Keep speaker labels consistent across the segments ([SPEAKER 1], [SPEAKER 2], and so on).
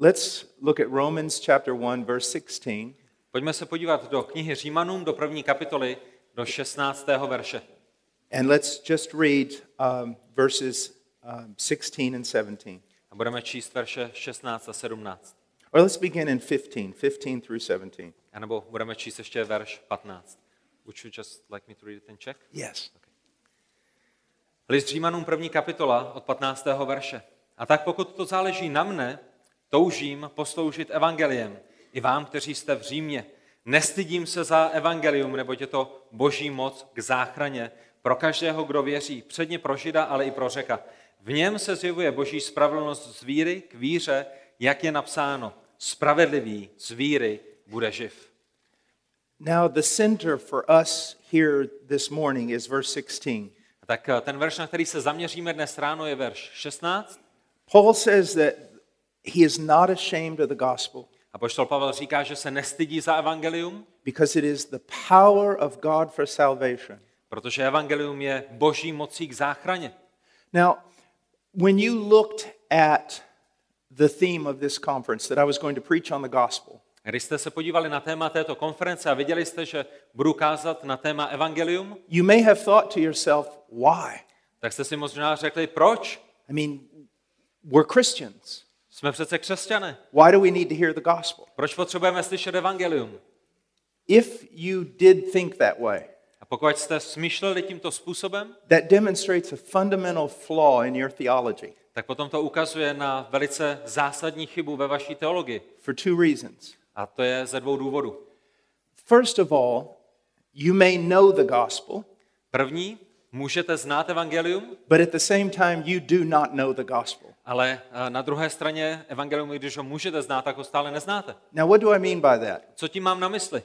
[SPEAKER 1] Let's look at Romans chapter 1 verse 16.
[SPEAKER 2] Pojďme se podívat do knihy Římanům, do první kapitoly, do 16. verše.
[SPEAKER 1] And let's just read um, verses um, 16 and 17.
[SPEAKER 2] A budeme číst verše 16 a 17.
[SPEAKER 1] Or let's begin in 15, 15 through 17.
[SPEAKER 2] A nebo budeme číst ještě verš 15. Would you just like me to read it in Czech?
[SPEAKER 1] Yes.
[SPEAKER 2] List Římanům první kapitola od 15. verše. A tak pokud to záleží na mne, toužím posloužit evangeliem i vám, kteří jste v Římě. Nestydím se za evangelium, neboť je to boží moc k záchraně pro každého, kdo věří, předně pro Žida, ale i pro Řeka. V něm se zjevuje boží spravedlnost z víry k víře, jak je napsáno. Spravedlivý z víry bude živ.
[SPEAKER 1] Now, the center for us here this morning is verse 16.
[SPEAKER 2] A tak eh, ten verš, na který se zaměříme dnes ráno, je verš 16.
[SPEAKER 1] Paul says that he is not ashamed of the gospel
[SPEAKER 2] A poštol Pavel říká, že se nestydí za evangelium,
[SPEAKER 1] because it is the power of God for salvation.
[SPEAKER 2] protože evangelium je boží mocí k záchraně.
[SPEAKER 1] Now, when you looked at the theme of this conference that I was going to preach on the gospel,
[SPEAKER 2] Když jste se podívali na téma této konference a viděli jste, že budu kázat na téma evangelium,
[SPEAKER 1] you may have thought to yourself, why?
[SPEAKER 2] tak jste si možná řekli, proč?
[SPEAKER 1] I mean, we're Christians.
[SPEAKER 2] Jsme přece křesťané.
[SPEAKER 1] Why do we need to hear the gospel?
[SPEAKER 2] Proč potřebujeme slyšet evangelium?
[SPEAKER 1] If you did think that way,
[SPEAKER 2] A pokud jste smýšleli tímto způsobem,
[SPEAKER 1] that demonstrates a fundamental flaw in your theology
[SPEAKER 2] tak potom to ukazuje na velice zásadní chybu ve vaší teologii.
[SPEAKER 1] for two reasons.
[SPEAKER 2] A to je ze dvou důvodů.
[SPEAKER 1] First of all, you may know the gospel,
[SPEAKER 2] První, můžete znát evangelium,
[SPEAKER 1] but at the same time, you do not know the gospel.
[SPEAKER 2] ale eh, na druhé straně evangelium, i když ho můžete znát, tak ho stále neznáte.
[SPEAKER 1] Now, what do I mean by that?
[SPEAKER 2] Co tím mám na mysli?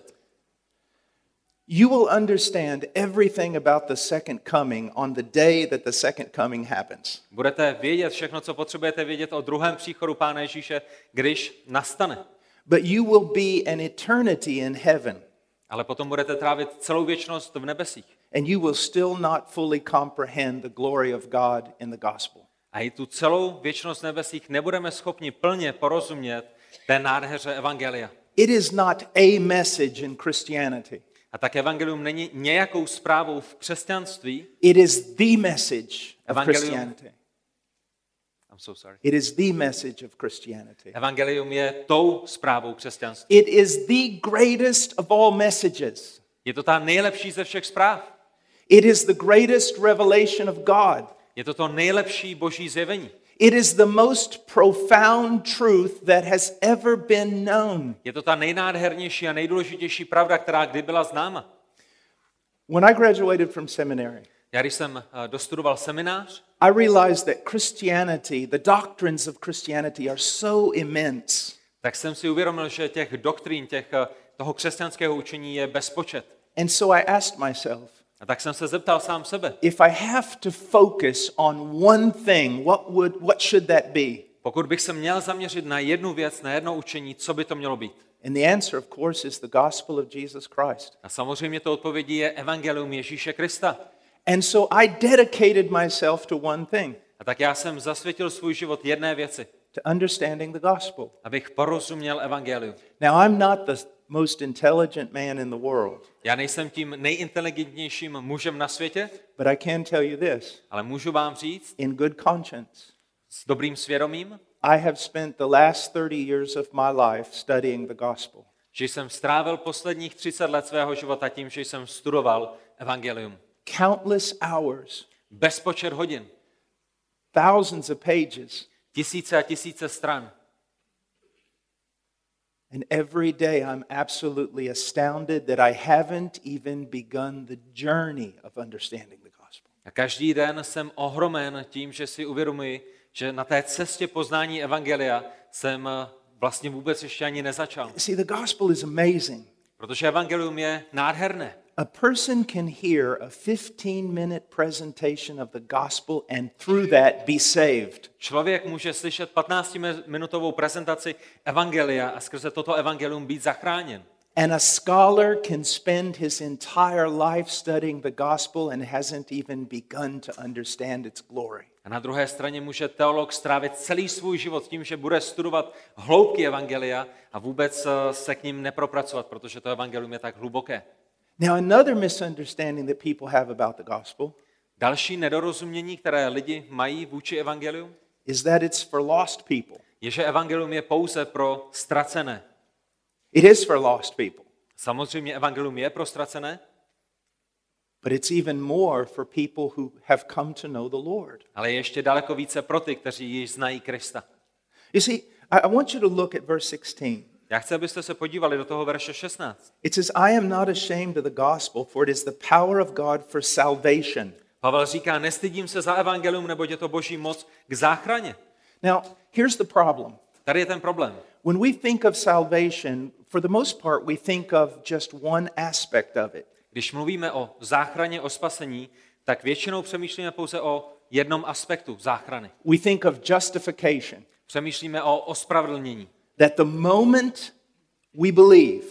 [SPEAKER 1] You will understand everything about the second coming on the day that the second coming happens.
[SPEAKER 2] Budete vědět všechno, co potřebujete vědět o druhém příchodu Pána Ježíše, když nastane.
[SPEAKER 1] But you will be an eternity in heaven,
[SPEAKER 2] Ale potom budete trávit celou věčnost v nebesích.
[SPEAKER 1] And you will still not fully comprehend the glory of God in the gospel.
[SPEAKER 2] A i tu celou věčnost nebesích nebudeme schopni plně porozumět té nádheře Evangelia.
[SPEAKER 1] It is not a message in Christianity,
[SPEAKER 2] A tak Evangelium není nějakou zprávou v křesťanství.
[SPEAKER 1] it is the message of. Christianity.
[SPEAKER 2] I'm so sorry.
[SPEAKER 1] It is the message of Christianity.
[SPEAKER 2] Evangelium je tou zprávou křesťanství.
[SPEAKER 1] It is the greatest of all messages.
[SPEAKER 2] Je to ta nejlepší ze všech zpráv.
[SPEAKER 1] It is the greatest revelation of God.
[SPEAKER 2] Je to to nejlepší boží zjevení.
[SPEAKER 1] It is the most profound truth that has ever been known.
[SPEAKER 2] Je to ta nejnádhernější a nejdůležitější pravda, která kdy byla známa.
[SPEAKER 1] When I graduated from seminary,
[SPEAKER 2] Já když jsem eh, dostudoval seminář,
[SPEAKER 1] I realized that Christianity, the doctrines of Christianity, are so immense.
[SPEAKER 2] tak jsem si uvědomil, že těch doktrín, těch, eh, toho křesťanského učení je bezpočet.
[SPEAKER 1] And so I asked myself,
[SPEAKER 2] A tak jsem se zeptal sám sebe,
[SPEAKER 1] if I have to focus on one thing, what would what should that be?
[SPEAKER 2] pokud bych se měl zaměřit na jednu věc, na jedno učení, co by to mělo být?
[SPEAKER 1] And the answer, of course, is the gospel of Jesus Christ.
[SPEAKER 2] A samozřejmě to odpovědí je evangelium Ježíše Krista.
[SPEAKER 1] And so I dedicated myself to one thing,
[SPEAKER 2] A tak já jsem zasvětil svůj život jedné věci,
[SPEAKER 1] to understanding the gospel.
[SPEAKER 2] abych porozuměl evangeliu.
[SPEAKER 1] Now, I'm not the most intelligent man in the world,
[SPEAKER 2] Já nejsem tím nejinteligentnějším mužem na světě,
[SPEAKER 1] but I can tell you this
[SPEAKER 2] ale můžu vám říct
[SPEAKER 1] in good conscience.
[SPEAKER 2] s dobrým svědomím,
[SPEAKER 1] I have spent the last 30 years of my life studying the gospel.
[SPEAKER 2] že jsem strávil posledních 30 let svého života tím, že jsem studoval evangelium.
[SPEAKER 1] Countless hours,
[SPEAKER 2] Bezpočet hodin,
[SPEAKER 1] thousands of pages,
[SPEAKER 2] tisíce a tisíce stran.
[SPEAKER 1] And every day I'm absolutely astounded that I haven't even begun the journey of understanding the gospel.
[SPEAKER 2] A každý den jsem ohromen tím, že si uvědomuji, že na té cestě poznání evangelia jsem eh, vlastně vůbec ještě ani nezačal.
[SPEAKER 1] See, the gospel is amazing.
[SPEAKER 2] Protože evangelium je nádherné.
[SPEAKER 1] A person can hear a 15 minute presentation of the gospel and through that be saved.
[SPEAKER 2] Člověk může slyšet 15-minutovou prezentaci evangelia a skrze toto evangelium být zachráněn.
[SPEAKER 1] And a scholar can spend his entire life studying the gospel and hasn't even begun to understand its glory.
[SPEAKER 2] A na druhé straně může teolog strávit celý svůj život tím, že bude studovat hloubky evangelia a vůbec eh, se k ním nepropracovat, protože to evangelium je tak hluboké.
[SPEAKER 1] Now, another misunderstanding that people have about the gospel
[SPEAKER 2] Další nedorozumění, které lidi mají vůči evangeliu,
[SPEAKER 1] is that it's for lost people.
[SPEAKER 2] je, že evangelium je pouze pro ztracené.
[SPEAKER 1] It is for lost people,
[SPEAKER 2] Samozřejmě evangelium je pro ztracené,
[SPEAKER 1] but it's even more for people who have come to know the Lord.
[SPEAKER 2] ale je ještě daleko více pro ty, kteří již znají Krista.
[SPEAKER 1] You see, I I want you to look at verse 16.
[SPEAKER 2] Já chci, abyste se podívali do toho verše 16.
[SPEAKER 1] It says, I am not ashamed of the gospel, for it is the power of God for salvation.
[SPEAKER 2] Pavel říká, nestydím se za evangelium, neboť je to boží moc k záchraně.
[SPEAKER 1] Now, here's the problem.
[SPEAKER 2] Tady je ten problém.
[SPEAKER 1] When we think of salvation, for the most part, we think of just one aspect of it.
[SPEAKER 2] Když mluvíme o záchraně, o spasení, tak většinou přemýšlíme pouze o jednom aspektu záchrany.
[SPEAKER 1] We think of justification,
[SPEAKER 2] Přemýšlíme o ospravedlnění.
[SPEAKER 1] That the moment we believe,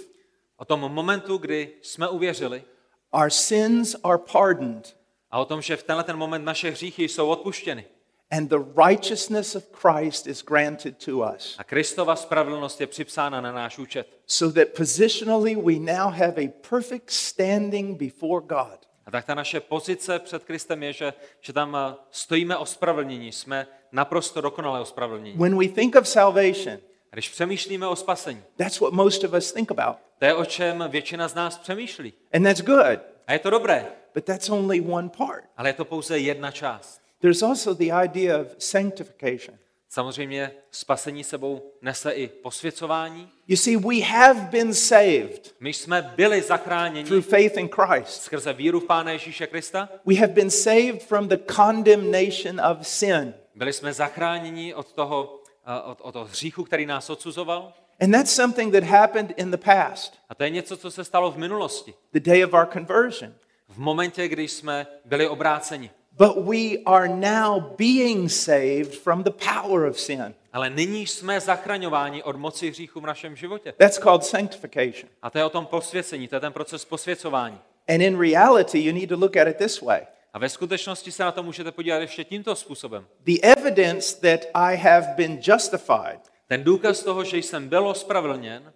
[SPEAKER 2] O tom momentu, kdy jsme uvěřili
[SPEAKER 1] our sins are pardoned
[SPEAKER 2] a o tom, že v tenhle ten moment naše hříchy jsou odpuštěny.
[SPEAKER 1] and the righteousness of Christ is granted to us.
[SPEAKER 2] A Kristova spravedlnost je připsána na náš účet.
[SPEAKER 1] So that positionally we now have a perfect standing before God.
[SPEAKER 2] A tak ta naše pozice před Kristem je, že, že tam eh, stojíme ospravedlnění, jsme naprosto dokonale ospravedlnění.
[SPEAKER 1] When we think of salvation,
[SPEAKER 2] když přemýšlíme o spasení,
[SPEAKER 1] that's what most of us think about.
[SPEAKER 2] to je o čem většina z nás přemýšlí.
[SPEAKER 1] And that's good,
[SPEAKER 2] A je to dobré,
[SPEAKER 1] but that's only one part.
[SPEAKER 2] ale je to pouze jedna část.
[SPEAKER 1] There's also the idea of sanctification.
[SPEAKER 2] Samozřejmě spasení sebou nese i posvěcování.
[SPEAKER 1] You see, we have been saved
[SPEAKER 2] My jsme byli zachráněni
[SPEAKER 1] through faith in Christ.
[SPEAKER 2] skrze víru v Pána Ježíše Krista.
[SPEAKER 1] We have been saved from the condemnation of sin.
[SPEAKER 2] Byli jsme zachráněni od toho, od, od toho hříchu, který nás odsuzoval.
[SPEAKER 1] And that's something that happened in the past,
[SPEAKER 2] A to je něco, co se stalo v minulosti.
[SPEAKER 1] the day of our conversion.
[SPEAKER 2] V momentě, kdy jsme byli obráceni.
[SPEAKER 1] But we are now being saved from the power of sin.
[SPEAKER 2] Ale nyní jsme zachraňováni od moci hříchu v našem životě.
[SPEAKER 1] That's called sanctification.
[SPEAKER 2] A to je o tom posvěcení, to je ten proces posvěcování.
[SPEAKER 1] And in reality, you need to look at it this way
[SPEAKER 2] A ve skutečnosti se na to můžete podívat ještě tímto způsobem.
[SPEAKER 1] the evidence that I have been justified
[SPEAKER 2] Ten důkaz toho, že jsem byl ospravedlněn,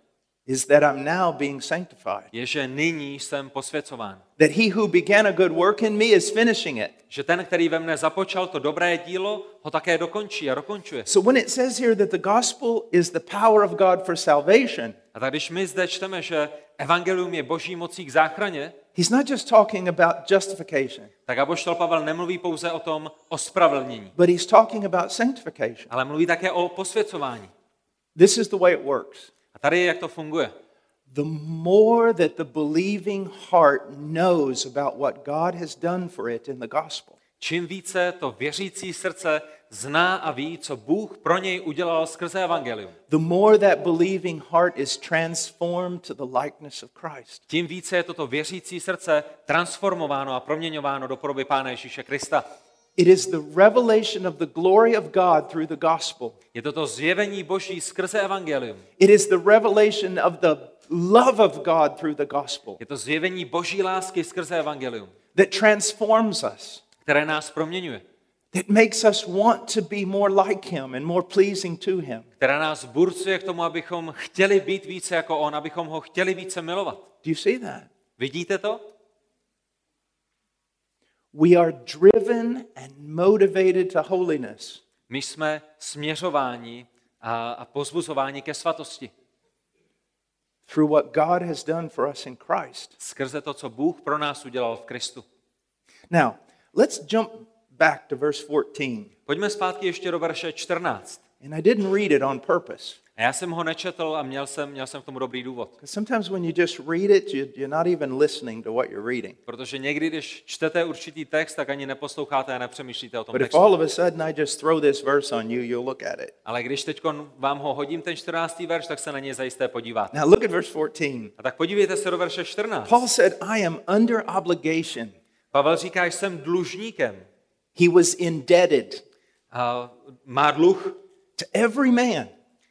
[SPEAKER 1] is that I'm now being sanctified.
[SPEAKER 2] je, že nyní jsem posvěcován.
[SPEAKER 1] That he who began a good work in me is finishing it.
[SPEAKER 2] Že ten, který ve mne započal to dobré dílo, ho také dokončí a dokončuje.
[SPEAKER 1] So when it says here that the gospel is the power of God for salvation,
[SPEAKER 2] A tak když my zde čteme, že evangelium je boží mocí k záchraně,
[SPEAKER 1] he's not just talking about justification,
[SPEAKER 2] tak apoštol Pavel nemluví pouze o tom ospravedlnění,
[SPEAKER 1] but he's talking about sanctification.
[SPEAKER 2] ale mluví také o posvěcování.
[SPEAKER 1] This is the way it works.
[SPEAKER 2] A tady je, jak to funguje.
[SPEAKER 1] The more that the believing heart knows about what God has done for it in the gospel,
[SPEAKER 2] Čím více to věřící srdce zná a ví, co Bůh pro něj udělal skrze evangelium,
[SPEAKER 1] the more that believing heart is transformed to the likeness of Christ.
[SPEAKER 2] tím více je toto věřící srdce transformováno a proměňováno do podoby Pána Ježíše Krista.
[SPEAKER 1] It is the revelation of the glory of God through the gospel.
[SPEAKER 2] Je to to zjevení Boží skrze evangelium.
[SPEAKER 1] It is the revelation of the love of God through the gospel
[SPEAKER 2] Je to zjevení Boží lásky skrze evangelium,
[SPEAKER 1] that transforms us,
[SPEAKER 2] které nás proměňuje,
[SPEAKER 1] that makes us want to be more like Him and more pleasing to Him.
[SPEAKER 2] která nás burcuje k tomu, abychom chtěli být více jako On, abychom ho chtěli více milovat.
[SPEAKER 1] Do you see that?
[SPEAKER 2] Vidíte to?
[SPEAKER 1] We are driven and motivated to holiness
[SPEAKER 2] My jsme směřováni a, a pozbuzováni ke svatosti.
[SPEAKER 1] through what God has done for us in Christ.
[SPEAKER 2] Skrze to, co Bůh pro nás udělal v Kristu.
[SPEAKER 1] Now, let's jump back to verse 14.
[SPEAKER 2] Pojďme zpátky ještě do verše 14.
[SPEAKER 1] And I didn't read it on purpose.
[SPEAKER 2] A já jsem ho nečetl a měl jsem, měl jsem k tomu dobrý důvod.
[SPEAKER 1] Sometimes when you just read it, you, you're not even listening to what you're reading.
[SPEAKER 2] Protože někdy, když čtete určitý text, tak ani neposloucháte a nepřemýšlíte o tom
[SPEAKER 1] But if
[SPEAKER 2] textu.
[SPEAKER 1] all of a sudden I just throw this verse on you, you'll look at it.
[SPEAKER 2] Ale když teď vám ho hodím, ten 14. verš, tak se na něj zajisté podíváte.
[SPEAKER 1] Now look at verse 14.
[SPEAKER 2] A tak podívejte se do verše 14.
[SPEAKER 1] Paul said, I am under obligation.
[SPEAKER 2] Pavel říká, jsem dlužníkem.
[SPEAKER 1] He was indebted
[SPEAKER 2] A má dluh
[SPEAKER 1] to every man,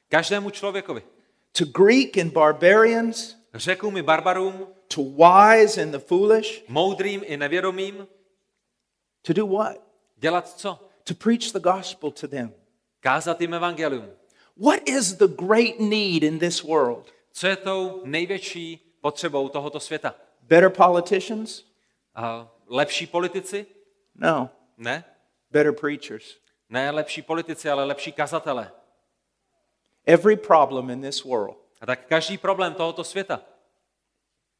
[SPEAKER 2] každému člověkovi.
[SPEAKER 1] to Greek and barbarians,
[SPEAKER 2] řeku mi barbarům,
[SPEAKER 1] to wise and the foolish,
[SPEAKER 2] moudrým i nevědomým,
[SPEAKER 1] to do what?
[SPEAKER 2] dělat co?
[SPEAKER 1] To preach the gospel to them.
[SPEAKER 2] Kázat jim evangelium.
[SPEAKER 1] What is the great need in this world?
[SPEAKER 2] Co je tou největší potřebou tohoto světa?
[SPEAKER 1] Better politicians?
[SPEAKER 2] A lepší politici?
[SPEAKER 1] No,
[SPEAKER 2] Ne.
[SPEAKER 1] better preachers.
[SPEAKER 2] Ne lepší politici, ale lepší kazatele.
[SPEAKER 1] Every problem in this world
[SPEAKER 2] A tak každý problém tohoto světa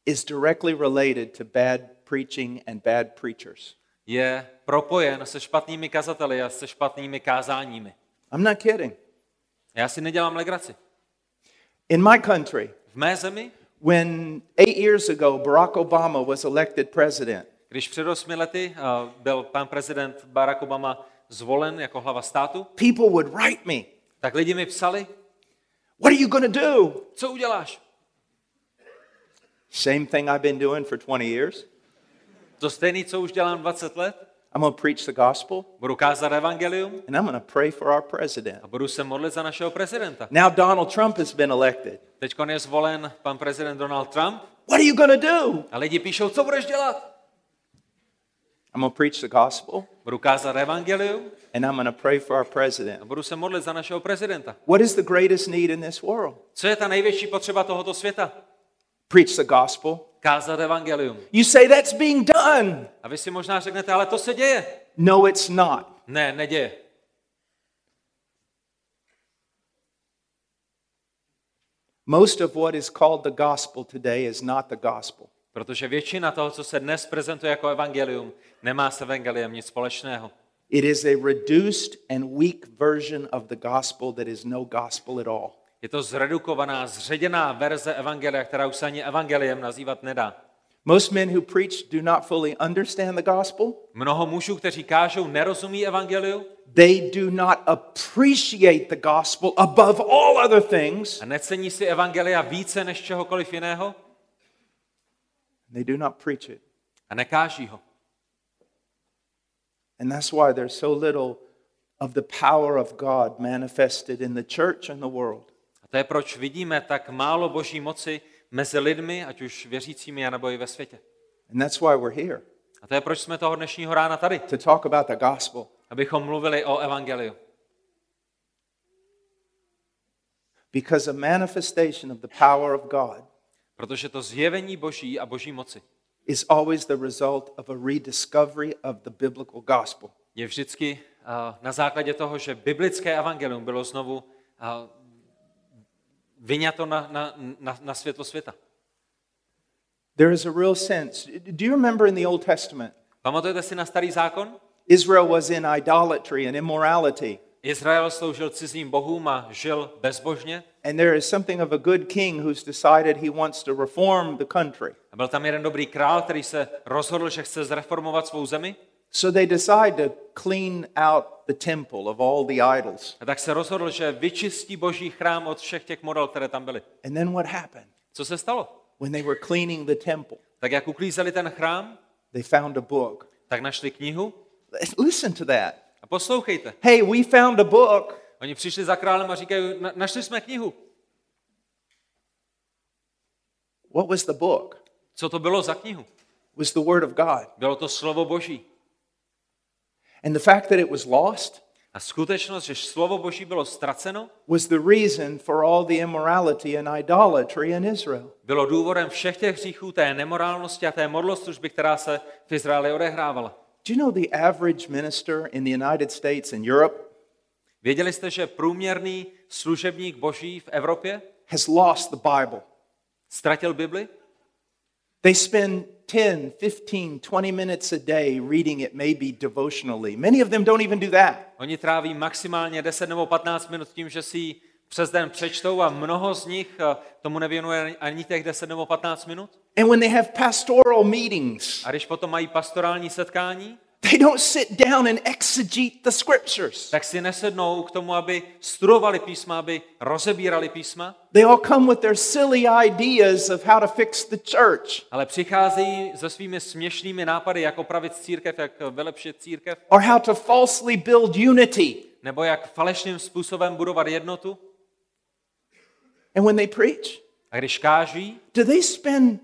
[SPEAKER 1] is directly related to bad preaching and bad preachers.
[SPEAKER 2] je propojen se špatnými kazateli a se špatnými kázáními.
[SPEAKER 1] I'm not kidding.
[SPEAKER 2] Já si nedělám legraci.
[SPEAKER 1] In my country,
[SPEAKER 2] V mé zemi,
[SPEAKER 1] when eight years ago Barack Obama was elected president,
[SPEAKER 2] když před osmi lety a, byl pan prezident Barack Obama zvolen jako hlava státu,
[SPEAKER 1] people would write me,
[SPEAKER 2] tak lidi mi psali,
[SPEAKER 1] What are you going to do?
[SPEAKER 2] co uděláš?
[SPEAKER 1] Same thing I've been doing for 20 years.
[SPEAKER 2] To stejný, co už dělám 20 let.
[SPEAKER 1] I'm going to preach the gospel
[SPEAKER 2] Budu kázat evangelium
[SPEAKER 1] and I'm going to pray for our president.
[SPEAKER 2] a budu se modlit za našeho prezidenta.
[SPEAKER 1] Now Donald Trump has been elected.
[SPEAKER 2] Teď je zvolen pan prezident Donald Trump
[SPEAKER 1] What are you going to do?
[SPEAKER 2] a lidi píšou, co budeš dělat?
[SPEAKER 1] I'm going to preach the gospel
[SPEAKER 2] Budu kázat evangelium
[SPEAKER 1] and I'm going to pray for our
[SPEAKER 2] a
[SPEAKER 1] president.
[SPEAKER 2] budu se modlit za našeho prezidenta.
[SPEAKER 1] What is the greatest need in this world?
[SPEAKER 2] Co je ta největší potřeba tohoto světa?
[SPEAKER 1] Preach the gospel.
[SPEAKER 2] Kázat evangelium.
[SPEAKER 1] You say that's being done.
[SPEAKER 2] A vy si možná řeknete, ale to se děje.
[SPEAKER 1] No, it's not.
[SPEAKER 2] Ne, neděje.
[SPEAKER 1] Most of what is called the gospel today is not the gospel.
[SPEAKER 2] Protože většina toho, co se dnes prezentuje jako evangelium, nemá s evangeliem nic společného.
[SPEAKER 1] It is a reduced and weak version of the gospel that is no gospel at all.
[SPEAKER 2] Je to zredukovaná, zředěná verze evangelia, která už se ani evangeliem nazývat nedá.
[SPEAKER 1] Most men who preach do not fully understand the gospel.
[SPEAKER 2] Mnoho mužů, kteří kážou, nerozumí evangeliu
[SPEAKER 1] They do not appreciate the gospel above all other things.
[SPEAKER 2] a necení si evangelia více než čehokoliv jiného
[SPEAKER 1] They do not preach it.
[SPEAKER 2] a nekáží ho.
[SPEAKER 1] And that's why there's so little of the power of God manifested in the church and the world.
[SPEAKER 2] A to je proč vidíme tak málo boží moci mezi lidmi, ať už věřícími, nebo i ve světě.
[SPEAKER 1] And that's why we're here
[SPEAKER 2] A to je proč jsme toho dnešního rána tady,
[SPEAKER 1] to talk about the gospel.
[SPEAKER 2] abychom mluvili o evangeliu.
[SPEAKER 1] Because a manifestation of the power of God
[SPEAKER 2] Protože to zjevení boží a boží moci
[SPEAKER 1] is always the result of a rediscovery of the biblical gospel.
[SPEAKER 2] je vždycky uh, na základě toho, že biblické evangelium bylo znovu uh, vyňato na, na, na, na světlo světa.
[SPEAKER 1] There is a real sense. Do you remember in the Old Testament,
[SPEAKER 2] Pamatujete si na starý zákon?
[SPEAKER 1] Israel was in idolatry and immorality.
[SPEAKER 2] Izrael sloužil cizím bohům a žil bezbožně.
[SPEAKER 1] And there is something of a good king who's decided he wants to reform the country.
[SPEAKER 2] A byl tam jeden dobrý král, který se rozhodl, že chce zreformovat svou zemi.
[SPEAKER 1] So they decide to clean out the temple of all the idols.
[SPEAKER 2] A tak se rozhodl, že vyčistí boží chrám od všech těch model, které tam byly.
[SPEAKER 1] And then what happened?
[SPEAKER 2] Co se stalo?
[SPEAKER 1] When they were cleaning the temple,
[SPEAKER 2] Tak jak uklízeli ten chrám,
[SPEAKER 1] they found a book.
[SPEAKER 2] tak našli knihu.
[SPEAKER 1] Listen to that.
[SPEAKER 2] A poslouchejte.
[SPEAKER 1] Hey, we found a book.
[SPEAKER 2] Oni přišli za králem a říkají, "Na- našli jsme knihu.
[SPEAKER 1] What was the book?
[SPEAKER 2] Co to bylo za knihu?
[SPEAKER 1] Was the Word of God.
[SPEAKER 2] Bylo to slovo boží.
[SPEAKER 1] And the fact that it was lost
[SPEAKER 2] A skutečnost, že slovo boží bylo ztraceno,
[SPEAKER 1] was the reason for all the immorality and idolatry in Israel.
[SPEAKER 2] bylo důvodem všech těch hříchů, té nemorálnosti a té modloslužby, která se v Izraeli odehrávala.
[SPEAKER 1] Do you know the average minister in the United States and Europe
[SPEAKER 2] Věděli jste, že průměrný služebník boží v Evropě
[SPEAKER 1] has lost the Bible?
[SPEAKER 2] ztratil Bibli?
[SPEAKER 1] They spend 10, 15, 20 minutes a day reading it, maybe devotionally. Many of them don't even do that.
[SPEAKER 2] Oni tráví maximálně 10 nebo 15 minut tím, že si přes den přečtou a mnoho z nich eh, tomu nevěnuje ani těch 10 nebo 15 minut.
[SPEAKER 1] And when they have pastoral meetings,
[SPEAKER 2] A když potom mají pastorální setkání,
[SPEAKER 1] they don't sit down and exegete the scriptures.
[SPEAKER 2] tak si nesednou k tomu, aby studovali písma, aby rozebírali písma,
[SPEAKER 1] They all come with their silly ideas of how to fix the church
[SPEAKER 2] ale přicházejí se svými směšnými nápady, jak opravit církev, jak vylepšit církev,
[SPEAKER 1] or how to falsely build unity.
[SPEAKER 2] nebo jak falešným způsobem budovat jednotu.
[SPEAKER 1] And when they preach,
[SPEAKER 2] A když káží,
[SPEAKER 1] do they spend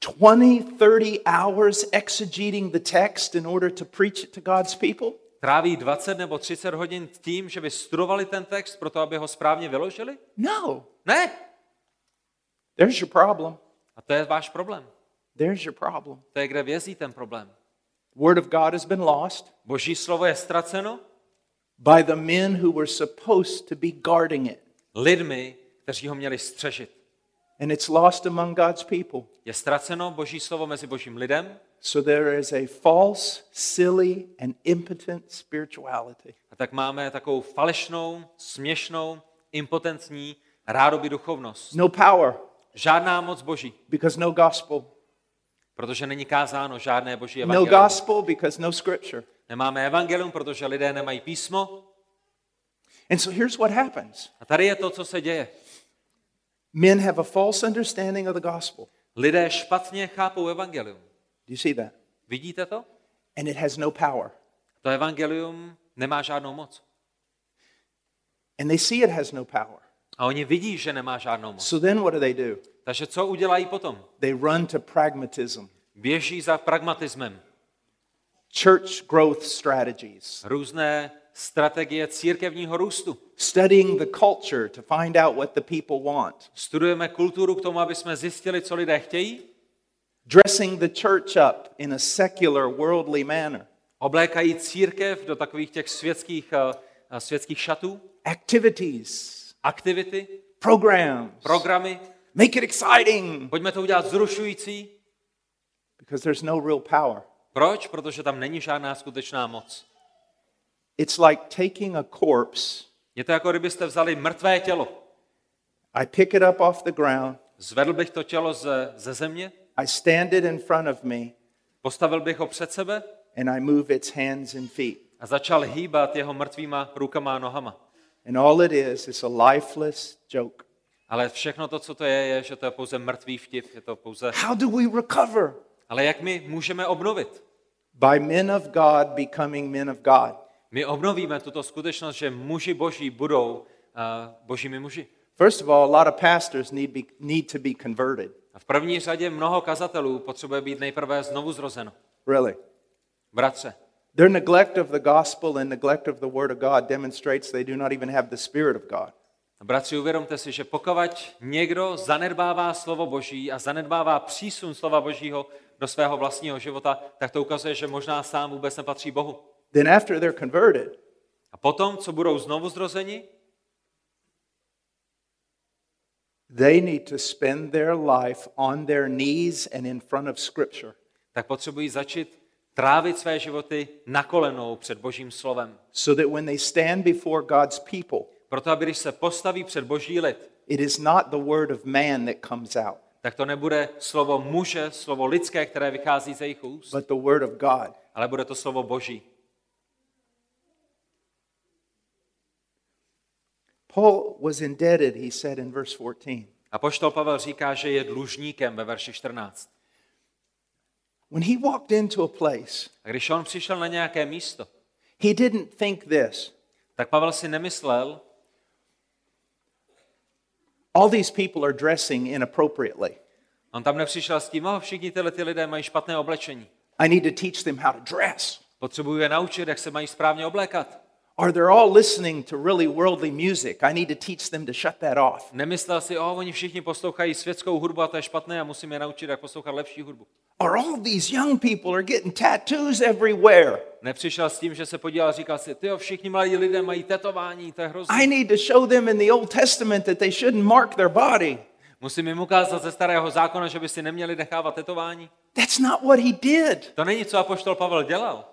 [SPEAKER 1] 20, 30 hours exegeting the text in order to preach it to God's people?
[SPEAKER 2] tráví 20 nebo 30 hodin tím, že by studovali ten text proto, aby ho správně vyložili?
[SPEAKER 1] No.
[SPEAKER 2] Ne.
[SPEAKER 1] There's your problem.
[SPEAKER 2] A to je váš problém.
[SPEAKER 1] There's your problem.
[SPEAKER 2] To je, kde vězí ten problém.
[SPEAKER 1] Word of God has been lost
[SPEAKER 2] Boží slovo je ztraceno
[SPEAKER 1] by the men who were supposed to be guarding it.
[SPEAKER 2] lidmi, kteří ho měli střežit.
[SPEAKER 1] And it's lost among God's people.
[SPEAKER 2] Je ztraceno Boží slovo mezi Božím lidem
[SPEAKER 1] So there is a false, silly, and impotent spirituality.
[SPEAKER 2] a tak máme takovou falešnou, směšnou, impotentní, rádoby duchovnost.
[SPEAKER 1] No power
[SPEAKER 2] Žádná moc Boží,
[SPEAKER 1] because no gospel.
[SPEAKER 2] protože není kázáno žádné Boží
[SPEAKER 1] No
[SPEAKER 2] evangelium.
[SPEAKER 1] gospel because no scripture.
[SPEAKER 2] Nemáme evangelium, protože lidé nemají písmo.
[SPEAKER 1] And so here's what happens
[SPEAKER 2] A tady je to, co se děje.
[SPEAKER 1] Men have a false understanding of the gospel.
[SPEAKER 2] Lidé špatně chápou evangelium.
[SPEAKER 1] Do you see that?
[SPEAKER 2] Vidíte to?
[SPEAKER 1] And it has no power.
[SPEAKER 2] To evangelium nemá žádnou moc.
[SPEAKER 1] And they see it has no power.
[SPEAKER 2] A oni vidí, že nemá žádnou moc.
[SPEAKER 1] So then what do they do?
[SPEAKER 2] Takže co udělají potom?
[SPEAKER 1] They run to pragmatism,
[SPEAKER 2] Běží za pragmatismem.
[SPEAKER 1] church growth strategies,
[SPEAKER 2] Různé strategie církevního růstu.
[SPEAKER 1] studying the culture to find out what the people want,
[SPEAKER 2] Studujeme kulturu k tomu, aby jsme zjistili, co lidé chtějí.
[SPEAKER 1] dressing the church up in a secular, worldly manner,
[SPEAKER 2] Oblékají církev do takových těch světských, eh, světských šatů.
[SPEAKER 1] activities,
[SPEAKER 2] Aktivity,
[SPEAKER 1] programs.
[SPEAKER 2] programy.
[SPEAKER 1] Make it exciting
[SPEAKER 2] Pojďme to udělat zrušující.
[SPEAKER 1] because there's no real power.
[SPEAKER 2] Proč? Protože tam není žádná skutečná moc.
[SPEAKER 1] It's like taking a corpse,
[SPEAKER 2] Je to jako kdybyste vzali mrtvé tělo.
[SPEAKER 1] I pick it up off the ground,
[SPEAKER 2] Zvedl bych to tělo ze, ze země,
[SPEAKER 1] I stand it in front of me,
[SPEAKER 2] postavil bych ho před sebe
[SPEAKER 1] and I move its hands and feet.
[SPEAKER 2] a začal hýbat jeho mrtvýma rukama a nohama.
[SPEAKER 1] And all it is is a lifeless joke.
[SPEAKER 2] Ale všechno to, co to je, je, že to je pouze mrtvý vtip. Je to pouze...
[SPEAKER 1] How do we recover?
[SPEAKER 2] Ale jak my můžeme obnovit?
[SPEAKER 1] By men of God becoming men of God.
[SPEAKER 2] My obnovíme tuto skutečnost, že muži boží budou uh, božími muži.
[SPEAKER 1] First of all, a lot of pastors need, be, need to be converted.
[SPEAKER 2] A v první řadě mnoho kazatelů potřebuje být nejprve znovu zrozeno.
[SPEAKER 1] Really.
[SPEAKER 2] Bratře,
[SPEAKER 1] Their neglect of the gospel and neglect of the word of God demonstrates they do not even have the Spirit of God.
[SPEAKER 2] bratři, uvědomte si, že pokud někdo zanedbává slovo boží a zanedbává přísun slova božího do svého vlastního života, tak to ukazuje, že možná sám vůbec nepatří Bohu.
[SPEAKER 1] Then, after they're converted,
[SPEAKER 2] A potom, co budou znovu zrozeni,
[SPEAKER 1] they need to spend their life on their knees and in front of Scripture
[SPEAKER 2] tak potřebují začít trávit své životy na kolenou před Božím slovem.
[SPEAKER 1] so that when they stand before God's people,
[SPEAKER 2] Proto, aby když se postaví před Boží lid,
[SPEAKER 1] it is not the word of man that comes out,
[SPEAKER 2] tak to nebude slovo muže, slovo lidské, které vychází ze jejich úst,
[SPEAKER 1] but the word of God.
[SPEAKER 2] ale bude to slovo Boží.
[SPEAKER 1] Paul was indebted, he said in verse 14.
[SPEAKER 2] A poštol Pavel říká, že je dlužníkem ve verši 14.
[SPEAKER 1] When he walked into a place,
[SPEAKER 2] A když on přišel na nějaké místo,
[SPEAKER 1] he didn't think this
[SPEAKER 2] tak Pavel si nemyslel,
[SPEAKER 1] all these people are dressing inappropriately.
[SPEAKER 2] on tam nepřišel s tím, oh, všichni tyhle ty lidé mají špatné oblečení.
[SPEAKER 1] I need to teach them how to dress.
[SPEAKER 2] Potřebuji je naučit, jak se mají správně oblékat.
[SPEAKER 1] Or they're all listening to really worldly music. I need to teach them to shut that off.
[SPEAKER 2] Nemyslel si, oh, oni všichni poslouchají světskou hudbu a to je špatné a musím je naučit, jak poslouchat lepší hudbu.
[SPEAKER 1] Or all these young people are getting tattoos everywhere.
[SPEAKER 2] Nepřišel s tím, že se podíval a říkal si, ty všichni mladí lidé mají tetování, to je hrozné.
[SPEAKER 1] I need to show them in the Old Testament that they shouldn't mark their body.
[SPEAKER 2] Musím jim ukázat ze starého zákona, že by si neměli nechávat tetování.
[SPEAKER 1] That's not what he did.
[SPEAKER 2] To není, co apoštol Pavel dělal.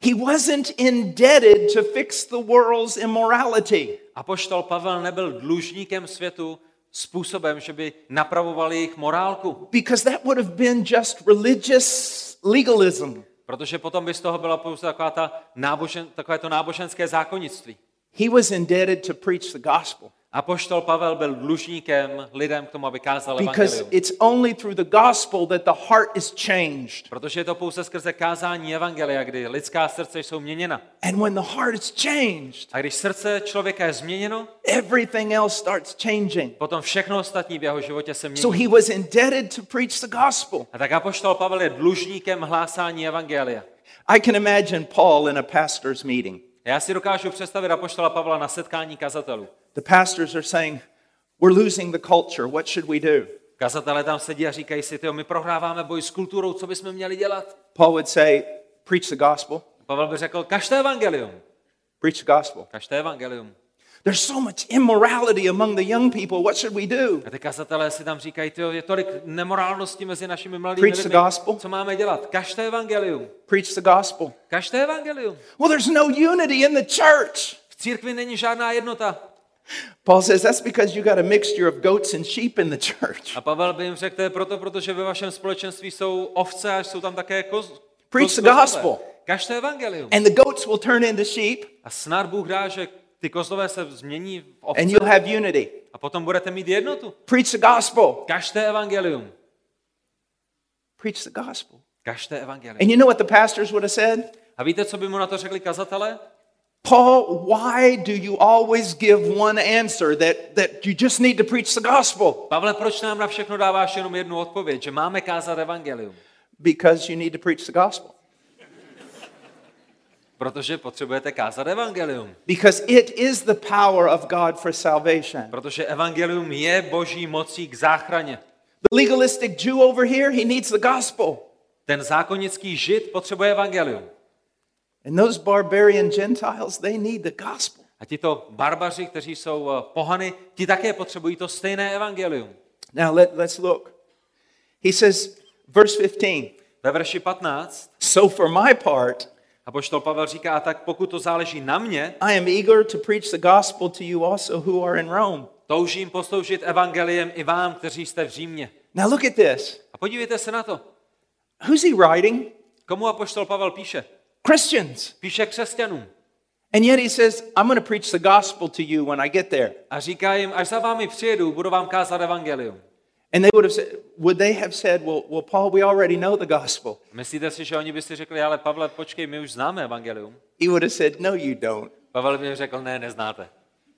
[SPEAKER 1] He wasn't indebted to fix the world's immorality.
[SPEAKER 2] Apoštol Pavel nebyl dlužníkem světu způsobem, že by napravoval jejich morálku,
[SPEAKER 1] Because that would have been just religious legalism.
[SPEAKER 2] protože potom by z toho byla pouze taková ta nábožen, takové to náboženské zákonnictví.
[SPEAKER 1] He was indebted to preach the gospel.
[SPEAKER 2] Apoštol Pavel byl dlužníkem lidem k tomu, aby kázal
[SPEAKER 1] because
[SPEAKER 2] evangelium.
[SPEAKER 1] it's only through the gospel that the heart is changed.
[SPEAKER 2] Protože je to pouze skrze kázání evangelia, kdy lidská srdce jsou měněna.
[SPEAKER 1] And when the heart is changed,
[SPEAKER 2] A když srdce člověka je změněno,
[SPEAKER 1] everything else starts changing.
[SPEAKER 2] potom všechno ostatní v jeho životě se mění.
[SPEAKER 1] So he was indebted to preach the gospel.
[SPEAKER 2] A tak apoštol Pavel je dlužníkem hlásání evangelia.
[SPEAKER 1] I can imagine Paul in a pastor's meeting.
[SPEAKER 2] Já si dokážu představit apoštola Pavla na setkání kazatelů.
[SPEAKER 1] The pastors are saying, We're losing the culture. What should we do?
[SPEAKER 2] Kazatelé tam sedí a říkají si, tyjo, my prohráváme boj s kulturou, co bychom měli dělat?
[SPEAKER 1] Paul would say, Preach the gospel.
[SPEAKER 2] Pavel by řekl, kažte evangelium.
[SPEAKER 1] Preach the gospel.
[SPEAKER 2] Kažte evangelium.
[SPEAKER 1] There's so much immorality among the young people. What should we do?
[SPEAKER 2] A ty kazatelé si tam říkají, tyjo, je tolik nemorálnosti mezi našimi mladými
[SPEAKER 1] Preach the
[SPEAKER 2] lidmi.
[SPEAKER 1] gospel.
[SPEAKER 2] Co máme dělat? Kažte evangelium.
[SPEAKER 1] Preach the gospel.
[SPEAKER 2] Kažte evangelium.
[SPEAKER 1] Well, there's no unity in the church.
[SPEAKER 2] V církvi není žádná jednota.
[SPEAKER 1] Paul says that's because you got a mixture of goats and sheep in the church.
[SPEAKER 2] A Pavel by jim řekl, to je proto, protože ve vašem společenství jsou ovce a jsou tam také koz,
[SPEAKER 1] Preach the gospel.
[SPEAKER 2] Kažte evangelium.
[SPEAKER 1] And the goats will turn into sheep,
[SPEAKER 2] A snad Bůh dá, že ty kozlové se změní v ovce
[SPEAKER 1] and you'll have unity.
[SPEAKER 2] a potom budete mít jednotu.
[SPEAKER 1] Preach the gospel.
[SPEAKER 2] Kažte evangelium.
[SPEAKER 1] Preach the gospel.
[SPEAKER 2] Kažte evangelium.
[SPEAKER 1] And you know what the pastors would have said?
[SPEAKER 2] A víte, co by mu na to řekli kazatelé?
[SPEAKER 1] Paul, why do you always give one answer that, that you just need to preach the gospel?
[SPEAKER 2] Pavle, proč nám na všechno dáváš jenom jednu odpověď, že máme kázat evangelium?
[SPEAKER 1] Because you need to preach the gospel.
[SPEAKER 2] Protože potřebujete kázat evangelium.
[SPEAKER 1] Because it is the power of God for salvation.
[SPEAKER 2] Protože evangelium je boží mocí k záchraně.
[SPEAKER 1] The legalistic Jew over here, he needs the gospel.
[SPEAKER 2] Ten zákonický žid potřebuje evangelium.
[SPEAKER 1] And those barbarian Gentiles, they need the gospel.
[SPEAKER 2] A tito barbaři, kteří jsou eh, pohany, ti také potřebují to stejné evangelium.
[SPEAKER 1] Now let, let's look. He says, verse 15,
[SPEAKER 2] Ve verši 15
[SPEAKER 1] So for my part,
[SPEAKER 2] a poštol Pavel říká, a tak pokud to záleží na mě,
[SPEAKER 1] I am eager to preach the gospel to you also who are in Rome.
[SPEAKER 2] toužím posloužit evangeliem i vám, kteří jste v Římě.
[SPEAKER 1] Now look at this.
[SPEAKER 2] A podívejte se na to.
[SPEAKER 1] Who's he writing?
[SPEAKER 2] Komu apoštol Pavel píše?
[SPEAKER 1] Christians.
[SPEAKER 2] Píše křesťanům.
[SPEAKER 1] And yet he says, I'm going to preach the gospel to you when I get there.
[SPEAKER 2] A říká jim, až za vámi přijedu, budu vám kázat evangelium.
[SPEAKER 1] And they would have said, would they have said, well, well, Paul, we already know the gospel.
[SPEAKER 2] Myslíte si, že oni by si řekli, ale Pavle, počkej, my už známe evangelium?
[SPEAKER 1] He would have said, no, you don't.
[SPEAKER 2] Pavel by jim řekl, ne, neznáte.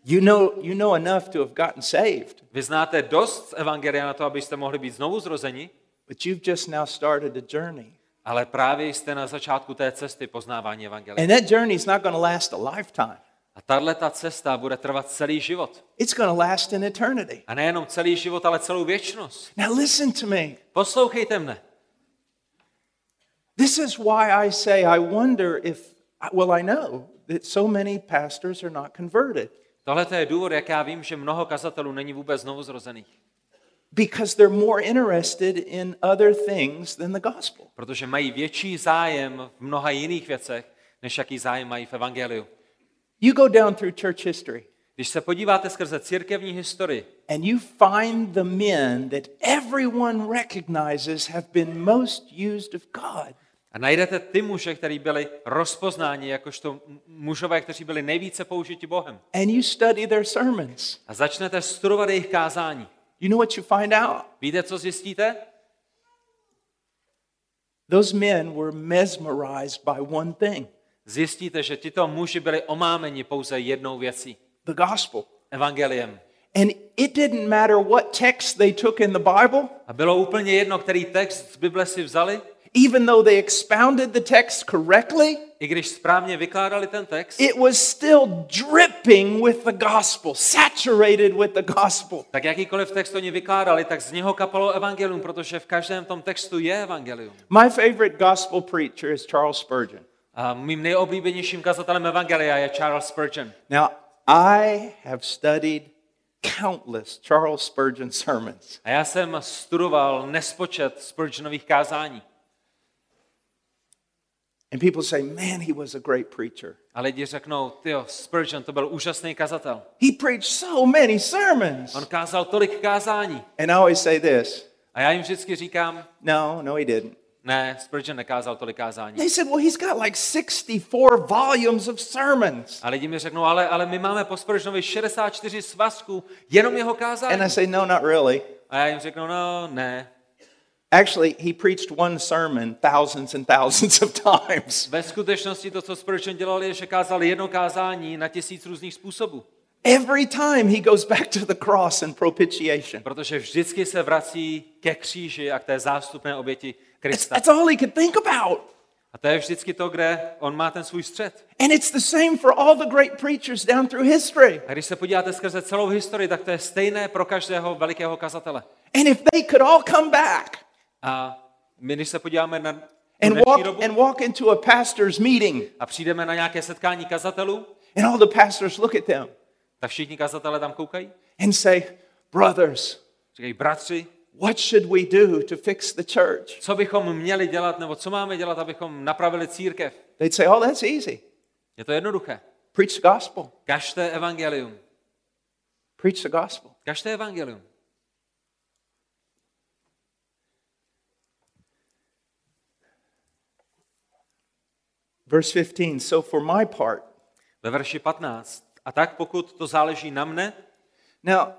[SPEAKER 1] You know, you know enough to have gotten saved,
[SPEAKER 2] Vy znáte dost evangelia na to, abyste mohli být znovu zrozeni,
[SPEAKER 1] but you've just now started a journey.
[SPEAKER 2] ale právě jste na začátku té cesty poznávání evangelia.
[SPEAKER 1] And that journey is not going to last a lifetime.
[SPEAKER 2] A tahle ta cesta bude trvat celý život.
[SPEAKER 1] It's going to last in eternity.
[SPEAKER 2] A nejenom celý život, ale celou věčnost.
[SPEAKER 1] Now listen to me.
[SPEAKER 2] Poslouchejte mne.
[SPEAKER 1] This is why I say I wonder if, well, I know that so many pastors are not converted
[SPEAKER 2] Tohle je důvod, jak já vím, že mnoho kazatelů není vůbec znovu zrozených.
[SPEAKER 1] because they're more interested in other things than the gospel.
[SPEAKER 2] Protože mají větší zájem v mnoha jiných věcech, než jaký zájem mají v evangeliu.
[SPEAKER 1] You go down through church history
[SPEAKER 2] Když se podíváte skrze církevní historii,
[SPEAKER 1] and you find the men that everyone recognizes have been most used of God.
[SPEAKER 2] A najdete ty muže, kteří byli rozpoznáni jakožto mužové, kteří byli nejvíce použiti Bohem.
[SPEAKER 1] And you study their sermons.
[SPEAKER 2] A začnete studovat jejich kázání.
[SPEAKER 1] You know what you find out?
[SPEAKER 2] Víte, co zjistíte?
[SPEAKER 1] Those men were mesmerized by one thing
[SPEAKER 2] Zjistíte, že tito muži byli omámeni pouze jednou věcí.
[SPEAKER 1] the gospel.
[SPEAKER 2] Evangeliem.
[SPEAKER 1] And it didn't matter what text they took in the Bible,
[SPEAKER 2] A bylo úplně jedno, který text z Bible si vzali,
[SPEAKER 1] even though they expounded the text correctly,
[SPEAKER 2] i když správně vykládali ten text,
[SPEAKER 1] it was still dripping with the gospel, saturated with the gospel.
[SPEAKER 2] tak jakýkoliv text oni vykládali, tak z něho kapalo evangelium, protože v každém tom textu je evangelium.
[SPEAKER 1] My favorite gospel preacher is Charles Spurgeon.
[SPEAKER 2] A mým nejoblíbenějším kazatelem evangelia je Charles Spurgeon.
[SPEAKER 1] Now, I have studied countless Charles Spurgeon sermons.
[SPEAKER 2] A já jsem studoval nespočet Spurgeonových kázání.
[SPEAKER 1] And people say, man, he was a great preacher.
[SPEAKER 2] A lidi řeknou, tyjo, Spurgeon to byl úžasný kazatel.
[SPEAKER 1] He preached so many sermons.
[SPEAKER 2] On kázal tolik kázání.
[SPEAKER 1] And I always say this
[SPEAKER 2] A já jim vždycky říkám,
[SPEAKER 1] no, no, he didn't.
[SPEAKER 2] Ne, Spurgeon nekázal tolik kázání.
[SPEAKER 1] They said, well, he's got like 64 volumes of sermons.
[SPEAKER 2] A lidi mi řeknou, ale, ale my máme po Spurgeonovi 64 svazků, jenom jeho kázání.
[SPEAKER 1] And I say, no, not really.
[SPEAKER 2] A já jim řeknu, no ne.
[SPEAKER 1] Actually, he preached one sermon thousands and thousands of times.
[SPEAKER 2] Ve skutečnosti to, co Spurgeon dělal, je, že kázal jedno kázání na tisíc různých způsobů.
[SPEAKER 1] Every time he goes back to the cross and propitiation.
[SPEAKER 2] Protože vždycky se vrací ke kříži a k té zástupné oběti Krista.
[SPEAKER 1] that's all he could think about.
[SPEAKER 2] A to je vždycky to, kde on má ten svůj střed.
[SPEAKER 1] And it's the same for all the great preachers down through history.
[SPEAKER 2] A když se podíváte skrze celou historii, tak to je stejné pro každého velikého kazatele.
[SPEAKER 1] And if they could all come back
[SPEAKER 2] A my, když se podíváme na
[SPEAKER 1] and walk
[SPEAKER 2] dobu
[SPEAKER 1] and walk into a pastor's meeting,
[SPEAKER 2] a přijdeme na nějaké setkání kazatelů,
[SPEAKER 1] and all the pastors look at them
[SPEAKER 2] tak všichni kazatelé tam koukají.
[SPEAKER 1] and say, Brothers,
[SPEAKER 2] Říkají, bratři,
[SPEAKER 1] what should we do to fix the church?
[SPEAKER 2] co bychom měli dělat, nebo co máme dělat, abychom napravili církev?
[SPEAKER 1] They'd say, Oh, that's easy.
[SPEAKER 2] Je to jednoduché.
[SPEAKER 1] Preach the gospel.
[SPEAKER 2] Kažte evangelium.
[SPEAKER 1] Preach the gospel.
[SPEAKER 2] Kažte evangelium.
[SPEAKER 1] Verse 15 So for my part,
[SPEAKER 2] Ve verši 15. A tak pokud to záleží na mne,
[SPEAKER 1] Now,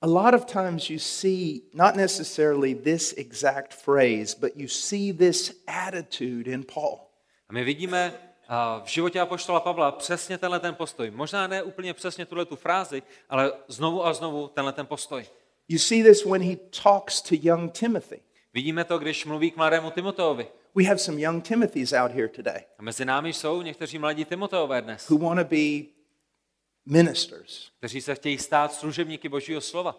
[SPEAKER 1] a lot of times you see not necessarily this exact phrase, but you see this attitude in Paul.
[SPEAKER 2] a my vidíme v životě apoštola Pavla přesně tenhle ten postoj. Možná ne úplně přesně tuhle tu frázi, ale znovu a znovu tenhle ten postoj.
[SPEAKER 1] You see this when he talks to young Timothy.
[SPEAKER 2] Vidíme to, když mluví k mladému Timoteovi.
[SPEAKER 1] We have some young Timothys out here today
[SPEAKER 2] A mezi námi jsou někteří mladí Timoteové dnes,
[SPEAKER 1] who want to be ministers.
[SPEAKER 2] kteří se chtějí stát služebníky Božího slova.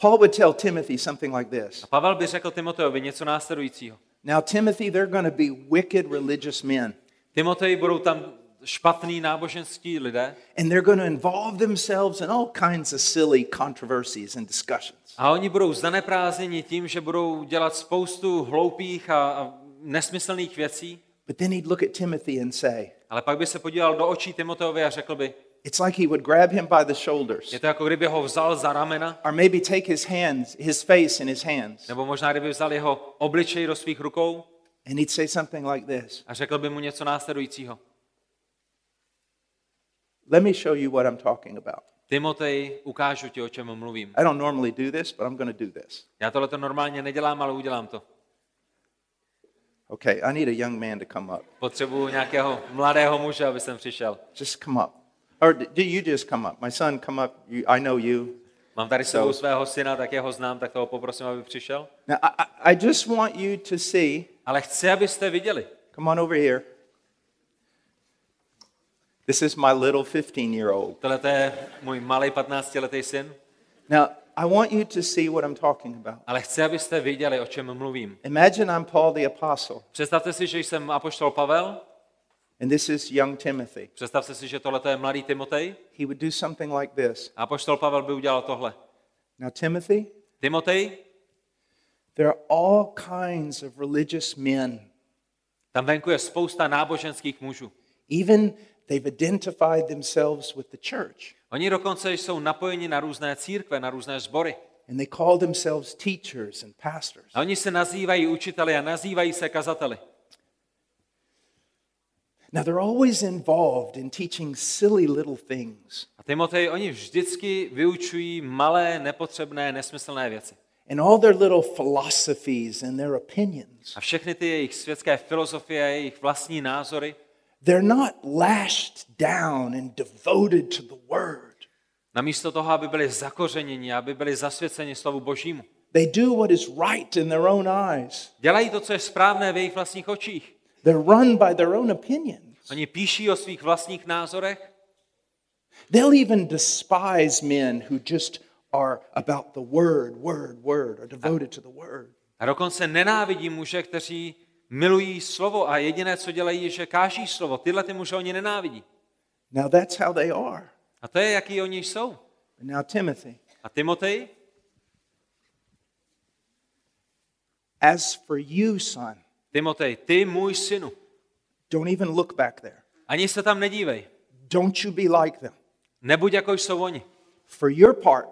[SPEAKER 1] Paul would tell Timothy something like this
[SPEAKER 2] A Pavel by řekl Timoteovi něco následujícího.
[SPEAKER 1] Now, Timothy, they're going to be wicked religious men,
[SPEAKER 2] Timotej budou tam špatný náboženský lidé
[SPEAKER 1] and they're going to involve themselves in all kinds of silly controversies and discussions.
[SPEAKER 2] a oni budou zaneprázdněni tím, že budou dělat spoustu hloupých a, a nesmyslných věcí,
[SPEAKER 1] But then he'd look at Timothy and say,
[SPEAKER 2] ale pak by se podíval do očí Timoteovi a řekl by,
[SPEAKER 1] It's like he would grab him by the shoulders.
[SPEAKER 2] je to jako kdyby ho vzal za ramena,
[SPEAKER 1] or maybe take his hands, his face in his hands,
[SPEAKER 2] nebo možná kdyby vzal jeho obličej do svých rukou
[SPEAKER 1] and he'd say something like this
[SPEAKER 2] a řekl by mu něco následujícího.
[SPEAKER 1] Let me show you what I'm talking about.
[SPEAKER 2] Timotej, ukážu ti, o čem mluvím.
[SPEAKER 1] I don't normally do this, but I'm going to do this.
[SPEAKER 2] Já tohle to normálně nedělám, ale udělám to.
[SPEAKER 1] Okay, I need a young man to come up.
[SPEAKER 2] Potřebuju nějakého mladého muže, aby jsem přišel.
[SPEAKER 1] Just come up. Or do you just come up? My son, come up. You, I know you.
[SPEAKER 2] Mám tady s sebou svého syna, tak jeho znám, tak toho poprosím, aby přišel.
[SPEAKER 1] Now, I, I- just want you to see.
[SPEAKER 2] Ale chci, abyste viděli.
[SPEAKER 1] Come on over here. This is my little 15 year old.
[SPEAKER 2] Tohle to je můj malý 15-letý syn.
[SPEAKER 1] Now, I want you to see what I'm talking about.
[SPEAKER 2] Ale chci, abyste viděli, o čem mluvím.
[SPEAKER 1] Imagine I'm Paul the Apostle,
[SPEAKER 2] Představte si, že jsem apoštol Pavel.
[SPEAKER 1] And this is young Timothy.
[SPEAKER 2] Představte si, že tohle je mladý Timotej.
[SPEAKER 1] He would do something like this.
[SPEAKER 2] A apoštol Pavel by udělal tohle.
[SPEAKER 1] Now, Timothy,
[SPEAKER 2] Timotej,
[SPEAKER 1] there are all kinds of religious men.
[SPEAKER 2] tam venku je spousta náboženských mužů.
[SPEAKER 1] Even they've identified themselves with the church,
[SPEAKER 2] Oni dokonce jsou napojeni na různé církve, na různé sbory.
[SPEAKER 1] and they call themselves teachers and pastors.
[SPEAKER 2] A oni se nazývají učiteli a nazývají se kazateli.
[SPEAKER 1] Now, they're always involved in teaching silly little things.
[SPEAKER 2] A Timotej, oni vždycky vyučují malé, nepotřebné, nesmyslné věci.
[SPEAKER 1] And all their little philosophies and their opinions,
[SPEAKER 2] A všechny ty jejich světské filozofie, jejich vlastní názory,
[SPEAKER 1] they're not lashed down and devoted to the word.
[SPEAKER 2] namísto toho, aby byli zakořeněni, aby byli zasvěceni slovu Božímu.
[SPEAKER 1] They do what is right in their own eyes.
[SPEAKER 2] Dělají to, co je správné v jejich vlastních očích.
[SPEAKER 1] They're run by their own opinions.
[SPEAKER 2] Oni píší o svých vlastních názorech
[SPEAKER 1] They'll even despise men who just are about the word, word, word, are devoted to the word.
[SPEAKER 2] a dokonce nenávidí muže, kteří milují slovo a jediné, co dělají, je, že káží slovo. Tyhle ty muže oni nenávidí.
[SPEAKER 1] Now that's how they are.
[SPEAKER 2] A to je, jaký oni jsou.
[SPEAKER 1] And now, Timothy,
[SPEAKER 2] A Timotej,
[SPEAKER 1] as for you, son,
[SPEAKER 2] Timotej, ty můj synu,
[SPEAKER 1] don't even look back there.
[SPEAKER 2] ani se tam nedívej.
[SPEAKER 1] Don't you be like them.
[SPEAKER 2] Nebuď jako jsou oni.
[SPEAKER 1] For your part,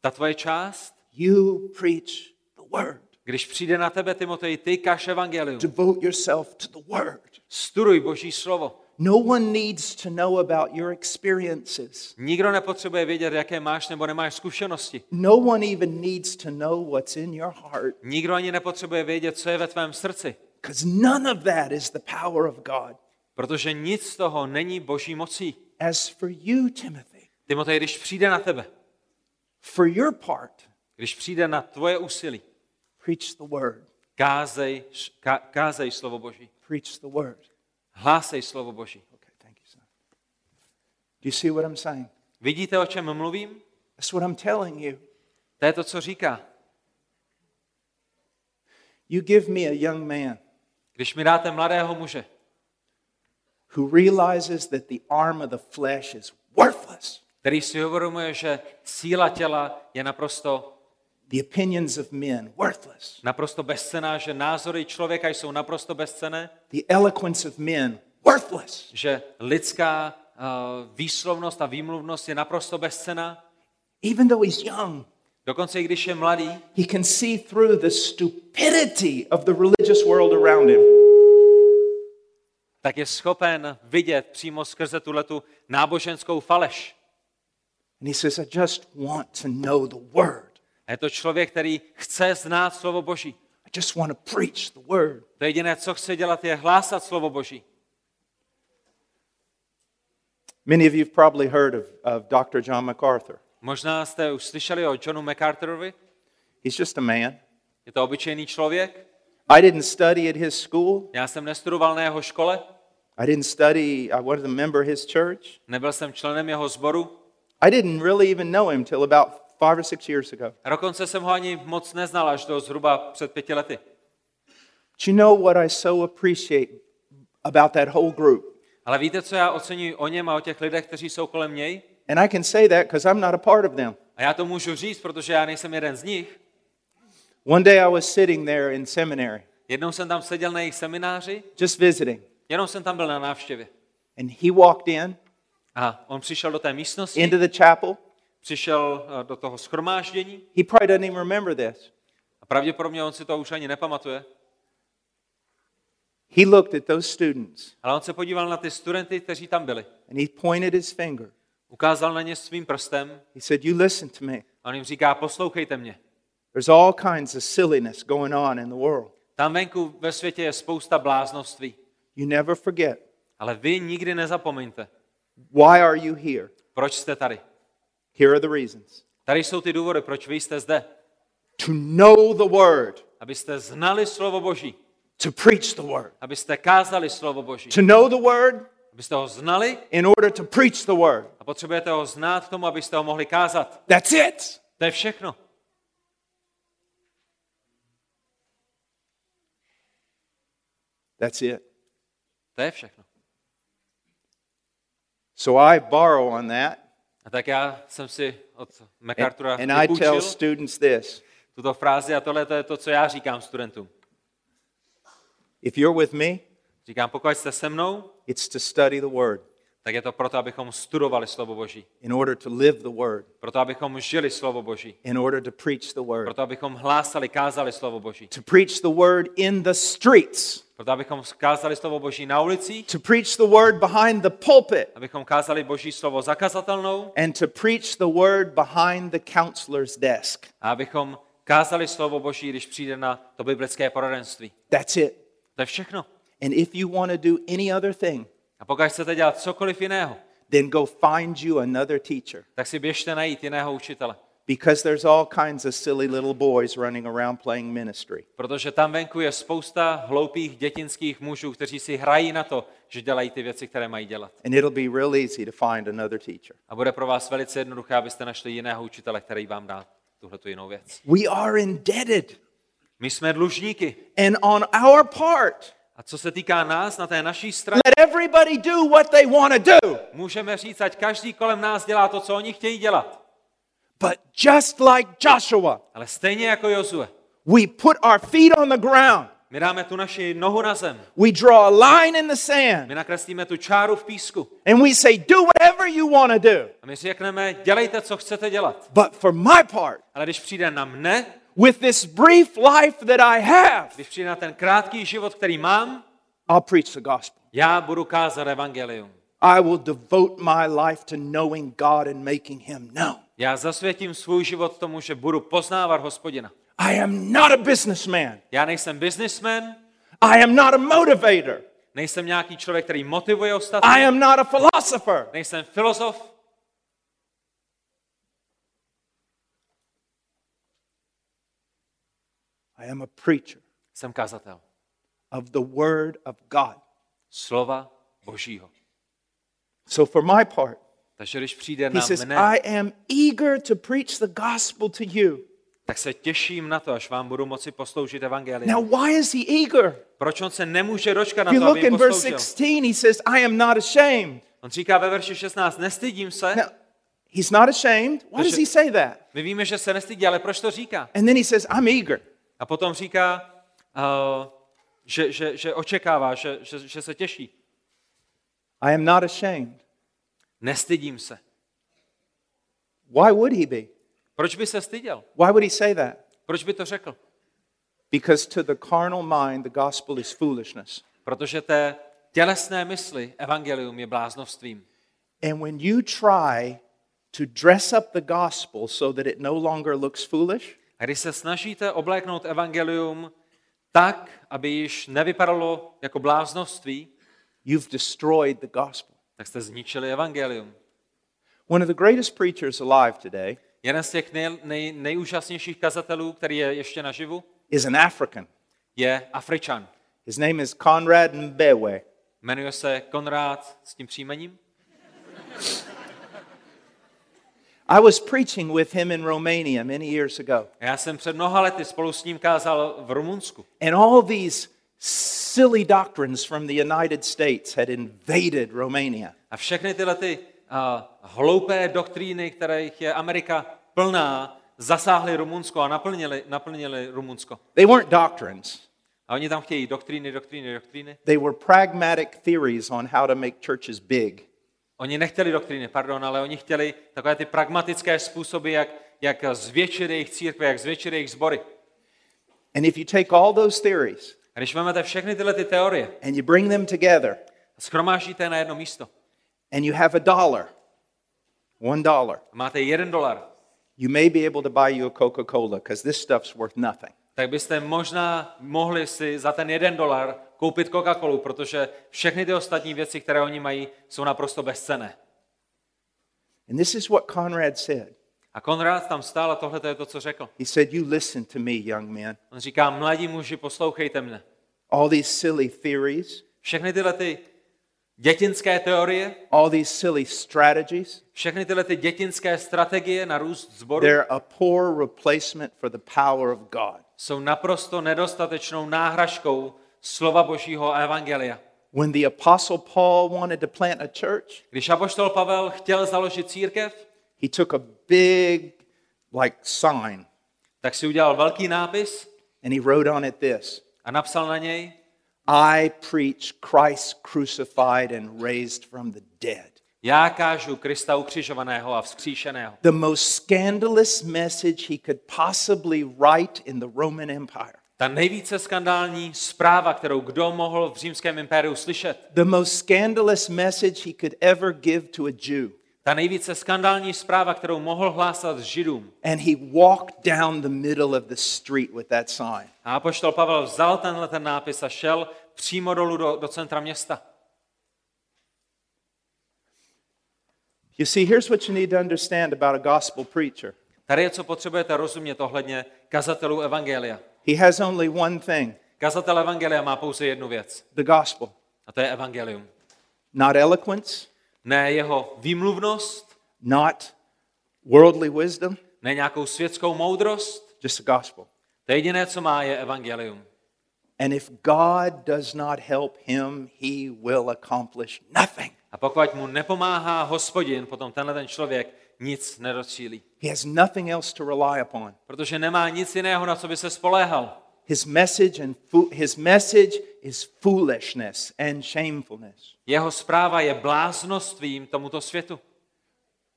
[SPEAKER 2] Ta tvoje část,
[SPEAKER 1] you preach the word.
[SPEAKER 2] Když přijde na tebe, Timotej, ty kaž evangelium.
[SPEAKER 1] Devote yourself to the word.
[SPEAKER 2] Studuj Boží slovo.
[SPEAKER 1] No one needs to know about your experiences.
[SPEAKER 2] Nikdo nepotřebuje vědět, jaké máš nebo nemáš zkušenosti.
[SPEAKER 1] No one even needs to know what's in your heart
[SPEAKER 2] Nikdo ani nepotřebuje vědět, co je ve tvém srdci.
[SPEAKER 1] because none of that is the power of God.
[SPEAKER 2] Protože nic z toho není boží mocí.
[SPEAKER 1] As for you, Timothy,
[SPEAKER 2] Timotej, když přijde na tebe,
[SPEAKER 1] for your part,
[SPEAKER 2] když přijde na tvoje úsilí,
[SPEAKER 1] preach the word.
[SPEAKER 2] kázej, ká, kázej slovo Boží.
[SPEAKER 1] Preach the word.
[SPEAKER 2] Hlásej slovo Boží.
[SPEAKER 1] Okay, thank you, son. Do you see what I'm saying?
[SPEAKER 2] Vidíte, o čem mluvím?
[SPEAKER 1] That's what I'm telling you.
[SPEAKER 2] To je to, co říká.
[SPEAKER 1] You give me a young man
[SPEAKER 2] Když mi dáte mladého muže,
[SPEAKER 1] who realizes that the arm of the flesh is worthless.
[SPEAKER 2] který si uvědomuje, že síla těla je naprosto,
[SPEAKER 1] The opinions of men, worthless.
[SPEAKER 2] naprosto bezcená, že názory člověka jsou naprosto bezcené,
[SPEAKER 1] The eloquence of men, worthless.
[SPEAKER 2] že lidská uh, výslovnost a výmluvnost je naprosto bezcená.
[SPEAKER 1] Even though he's young,
[SPEAKER 2] Dokonce i když je mladý,
[SPEAKER 1] he can see through the stupidity of the religious world around him.
[SPEAKER 2] tak je schopen vidět přímo skrze tuhletu náboženskou faleš.
[SPEAKER 1] And he says, I just want to know the word.
[SPEAKER 2] A je to člověk, který chce znát slovo Boží.
[SPEAKER 1] I just want to preach the word.
[SPEAKER 2] To jediné, co chce dělat, je hlásat slovo Boží.
[SPEAKER 1] Many of you have probably heard of, of Dr. John MacArthur.
[SPEAKER 2] Možná jste už slyšeli o Johnu MacArthurovi.
[SPEAKER 1] He's just a man.
[SPEAKER 2] Je to obyčejný člověk.
[SPEAKER 1] I didn't study at his school.
[SPEAKER 2] Já jsem nestudoval na jeho škole,
[SPEAKER 1] I didn't study, I wasn't a member of his church.
[SPEAKER 2] nebyl jsem členem jeho sboru.
[SPEAKER 1] I didn't really even know him till about five or six years ago.
[SPEAKER 2] A dokonce jsem ho ani moc neznal až do zhruba před pěti lety.
[SPEAKER 1] Do you know what I so appreciate about that whole group?
[SPEAKER 2] Ale víte, co já oceňuji o něm a o těch lidech, kteří jsou kolem něj?
[SPEAKER 1] And I can say that because I'm not a part of them.
[SPEAKER 2] A já to můžu říct, protože já nejsem jeden z nich.
[SPEAKER 1] One day I was sitting there in seminary,
[SPEAKER 2] Jednou jsem tam seděl na jejich semináři,
[SPEAKER 1] just visiting,
[SPEAKER 2] jenom jsem tam byl na návštěvě.
[SPEAKER 1] and he walked in
[SPEAKER 2] A on přišel do té místnosti,
[SPEAKER 1] into the chapel.
[SPEAKER 2] Přišel eh, do toho schromáždění
[SPEAKER 1] He probably doesn't even remember this.
[SPEAKER 2] a pravděpodobně on si to už ani nepamatuje,
[SPEAKER 1] He looked at those students
[SPEAKER 2] ale on se podíval na ty studenty, kteří tam byli.
[SPEAKER 1] and he pointed his finger.
[SPEAKER 2] Ukázal na ně svým prstem
[SPEAKER 1] He said, You listen to me.
[SPEAKER 2] a on jim říká, poslouchejte mě.
[SPEAKER 1] There's all kinds of silliness going on in the world.
[SPEAKER 2] Tam venku ve světě je spousta bláznoství,
[SPEAKER 1] You never forget.
[SPEAKER 2] ale vy nikdy nezapomeňte,
[SPEAKER 1] Why are you here?
[SPEAKER 2] proč jste tady.
[SPEAKER 1] Here are the reasons.
[SPEAKER 2] Tady jsou ty důvody, proč vy jste zde.
[SPEAKER 1] To know the word,
[SPEAKER 2] Abyste znali slovo Boží,
[SPEAKER 1] to preach the word.
[SPEAKER 2] abyste kázali slovo Boží,
[SPEAKER 1] To know the word
[SPEAKER 2] abyste ho znali
[SPEAKER 1] in order to preach the word.
[SPEAKER 2] a potřebujete ho znát k tomu, abyste ho mohli kázat.
[SPEAKER 1] That's it.
[SPEAKER 2] To je všechno.
[SPEAKER 1] That's it.
[SPEAKER 2] To je všechno.
[SPEAKER 1] So I borrow on that.
[SPEAKER 2] A tak já jsem si od MacArthura
[SPEAKER 1] And, and I tell students this
[SPEAKER 2] tuto frázi a tohle to je to, co já říkám studentům.
[SPEAKER 1] if you're with me,
[SPEAKER 2] Říkám, pokud jste se mnou,
[SPEAKER 1] it's to study the word
[SPEAKER 2] tak je to proto, abychom studovali slovo Boží.
[SPEAKER 1] in order to live the word,
[SPEAKER 2] Proto, abychom žili slovo Boží.
[SPEAKER 1] in order to preach the word,
[SPEAKER 2] Proto, abychom hlásali, kázali slovo Boží.
[SPEAKER 1] to preach the word in the streets,
[SPEAKER 2] Proto, abychom kázali slovo Boží na ulicích,
[SPEAKER 1] to preach the word behind the pulpit,
[SPEAKER 2] abychom kázali Boží slovo zakazatelnou
[SPEAKER 1] and to preach the word behind the counselor's desk.
[SPEAKER 2] a abychom kázali slovo Boží, když přijde na to biblické poradenství.
[SPEAKER 1] That's it.
[SPEAKER 2] To je všechno.
[SPEAKER 1] And if you want to do any other thing,
[SPEAKER 2] A pokud chcete dělat cokoliv jiného,
[SPEAKER 1] then go find you another teacher.
[SPEAKER 2] tak si běžte najít jiného učitele.
[SPEAKER 1] Because there's all kinds of silly little boys running around playing ministry.
[SPEAKER 2] Protože tam venku je spousta hloupých dětinských mužů, kteří si hrají na to, že dělají ty věci, které mají dělat.
[SPEAKER 1] And it'll be real easy to find another teacher.
[SPEAKER 2] A bude pro vás velice jednoduché, abyste našli jiného učitele, který vám dá tuhle tu jinou věc.
[SPEAKER 1] We are indebted.
[SPEAKER 2] My jsme dlužníky.
[SPEAKER 1] And on our part,
[SPEAKER 2] A co se týká nás na té naší straně,
[SPEAKER 1] let everybody do what they want to do.
[SPEAKER 2] můžeme říct, ať každý kolem nás dělá to, co oni chtějí dělat.
[SPEAKER 1] But just like Joshua,
[SPEAKER 2] Ale stejně jako Jozue,
[SPEAKER 1] we put our feet on the ground.
[SPEAKER 2] my dáme tu naši nohu na zem.
[SPEAKER 1] We draw a line in the sand.
[SPEAKER 2] My nakreslíme tu čáru v písku.
[SPEAKER 1] And we say, do whatever you want to do.
[SPEAKER 2] A my řekneme, dělejte, co chcete dělat.
[SPEAKER 1] But for my part,
[SPEAKER 2] Ale když přijde na mne,
[SPEAKER 1] with this brief life that I have,
[SPEAKER 2] když přijde na ten krátký život, který mám,
[SPEAKER 1] I'll preach the gospel.
[SPEAKER 2] já budu kázat evangelium.
[SPEAKER 1] I will devote my life to knowing God and making him known.
[SPEAKER 2] Já zasvětím svůj život tomu, že budu poznávat hospodina.
[SPEAKER 1] I am not a businessman.
[SPEAKER 2] Já nejsem businessman,
[SPEAKER 1] I am not a motivator.
[SPEAKER 2] nejsem nějaký člověk, který motivuje ostatní,
[SPEAKER 1] I am not a philosopher.
[SPEAKER 2] nejsem filozof,
[SPEAKER 1] I am a preacher
[SPEAKER 2] jsem kazatel.
[SPEAKER 1] of the word of God.
[SPEAKER 2] Slova Božího.
[SPEAKER 1] So for my part,
[SPEAKER 2] Takže když přijde
[SPEAKER 1] he
[SPEAKER 2] na
[SPEAKER 1] says,
[SPEAKER 2] mne,
[SPEAKER 1] I am eager to preach the gospel to you.
[SPEAKER 2] tak se těším na to, až vám budu moci posloužit evangelium.
[SPEAKER 1] Now, why is he eager?
[SPEAKER 2] Proč on se nemůže dočkat na to, aby jim
[SPEAKER 1] in verse
[SPEAKER 2] posloužil?
[SPEAKER 1] 16, he says, I am not ashamed.
[SPEAKER 2] On říká ve verši 16, nestydím se.
[SPEAKER 1] Now, he's not ashamed. Why does he say that?
[SPEAKER 2] My víme, že se nestydí, ale proč to říká?
[SPEAKER 1] And then he says, I'm eager.
[SPEAKER 2] A potom říká, uh, že, že, že očekává, že, že, že se těší.
[SPEAKER 1] I am not ashamed.
[SPEAKER 2] Nestydím se.
[SPEAKER 1] Why would he be?
[SPEAKER 2] Proč by se styděl?
[SPEAKER 1] Why would he say that?
[SPEAKER 2] Proč by to řekl?
[SPEAKER 1] Because to the carnal mind, the gospel is foolishness.
[SPEAKER 2] Protože té tělesné mysli evangelium je bláznovstvím.
[SPEAKER 1] And when you try to dress up the gospel so that it no longer looks foolish,
[SPEAKER 2] A když se snažíte obléknout evangelium tak, aby již nevypadalo jako bláznovství,
[SPEAKER 1] you've destroyed the gospel.
[SPEAKER 2] tak jste zničili evangelium.
[SPEAKER 1] One of the greatest preachers alive today
[SPEAKER 2] Jeden z těch nej, nej, nejúžasnějších kazatelů, který je ještě naživu,
[SPEAKER 1] is an African.
[SPEAKER 2] je Afričan.
[SPEAKER 1] His name is Conrad Mbewe.
[SPEAKER 2] Jmenuje se Konrád s tím příjmením.
[SPEAKER 1] I was preaching with him in Romania many years ago.
[SPEAKER 2] Já jsem před mnoha lety spolu s ním kázal v Rumunsku.
[SPEAKER 1] And all these silly doctrines from the United States had invaded Romania.
[SPEAKER 2] A všechny tyhle ty uh, hloupé doktríny, kterých je Amerika plná, zasáhly Rumunsko a naplnili, naplnili Rumunsko.
[SPEAKER 1] They weren't doctrines,
[SPEAKER 2] A oni tam chtějí doktríny, doktríny, doktríny.
[SPEAKER 1] they were pragmatic theories on how to make churches big.
[SPEAKER 2] Oni nechtěli doktríny, pardon, ale oni chtěli takové ty pragmatické způsoby, jak, jak zvětšit jejich církve, jak zvětšit jejich sbory.
[SPEAKER 1] And if you take all those theories
[SPEAKER 2] A když vezmete všechny tyhle ty teorie
[SPEAKER 1] and you bring them together
[SPEAKER 2] a schromáždíte je na jedno místo
[SPEAKER 1] and you have a dollar, one dollar,
[SPEAKER 2] a máte jeden dolar,
[SPEAKER 1] you may be able to buy you a Coca Cola because this stuff's worth nothing.
[SPEAKER 2] Tak byste možná mohli si za ten jeden dolar koupit Coca-Colu, protože všechny ty ostatní věci, které oni mají, jsou naprosto bezcené.
[SPEAKER 1] And this is what Conrad said.
[SPEAKER 2] A Konrád tam stál a tohle je to, co řekl.
[SPEAKER 1] He said, You listen to me, young man.
[SPEAKER 2] On říká, mladí muži, poslouchejte mne.
[SPEAKER 1] All these silly theories,
[SPEAKER 2] Všechny tyhle ty dětinské teorie,
[SPEAKER 1] all these silly strategies,
[SPEAKER 2] všechny tyhle ty dětinské strategie na růst zboru
[SPEAKER 1] they're a poor replacement for the power of God.
[SPEAKER 2] jsou naprosto nedostatečnou náhražkou slova Božího a evangelia.
[SPEAKER 1] When the Apostle Paul wanted to plant a church,
[SPEAKER 2] Když apoštol Pavel chtěl založit církev,
[SPEAKER 1] he took a big, like, sign
[SPEAKER 2] tak si udělal velký nápis
[SPEAKER 1] and he wrote on it this
[SPEAKER 2] a napsal na něj,
[SPEAKER 1] I preach Christ crucified and raised from the dead.
[SPEAKER 2] já kážu Krista ukřižovaného a vzkříšeného.
[SPEAKER 1] The most scandalous message he could possibly write in the Roman Empire.
[SPEAKER 2] Ta nejvíce skandální zpráva, kterou kdo mohl v římském impériu slyšet.
[SPEAKER 1] The most scandalous message he could ever give to a Jew.
[SPEAKER 2] Ta nejvíce skandální zpráva, kterou mohl hlásat Židům.
[SPEAKER 1] And he walked down the middle of the street with that sign.
[SPEAKER 2] A apoštol Pavel vzal tenhle ten nápis a šel přímo dolů do, do centra města.
[SPEAKER 1] You see, here's what you need to understand about a gospel preacher
[SPEAKER 2] Tady je, co potřebujete rozumět ohledně kazatelů Evangelia.
[SPEAKER 1] he has only one thing
[SPEAKER 2] Kazatel Evangelia má pouze jednu věc.
[SPEAKER 1] the gospel,
[SPEAKER 2] A to je Evangelium.
[SPEAKER 1] not eloquence,
[SPEAKER 2] Ne jeho výmluvnost,
[SPEAKER 1] not worldly wisdom,
[SPEAKER 2] ne nějakou světskou moudrost.
[SPEAKER 1] just the gospel.
[SPEAKER 2] To jediné, co má, je Evangelium.
[SPEAKER 1] And if God does not help him, he will accomplish nothing.
[SPEAKER 2] A pokud mu nepomáhá hospodin, potom tenhle ten člověk nic nedocílí.
[SPEAKER 1] He has nothing else to rely upon.
[SPEAKER 2] Protože nemá nic jiného, na co by se spoléhal.
[SPEAKER 1] His message and his message is foolishness and shamefulness.
[SPEAKER 2] Jeho zpráva je bláznostvím tomuto světu.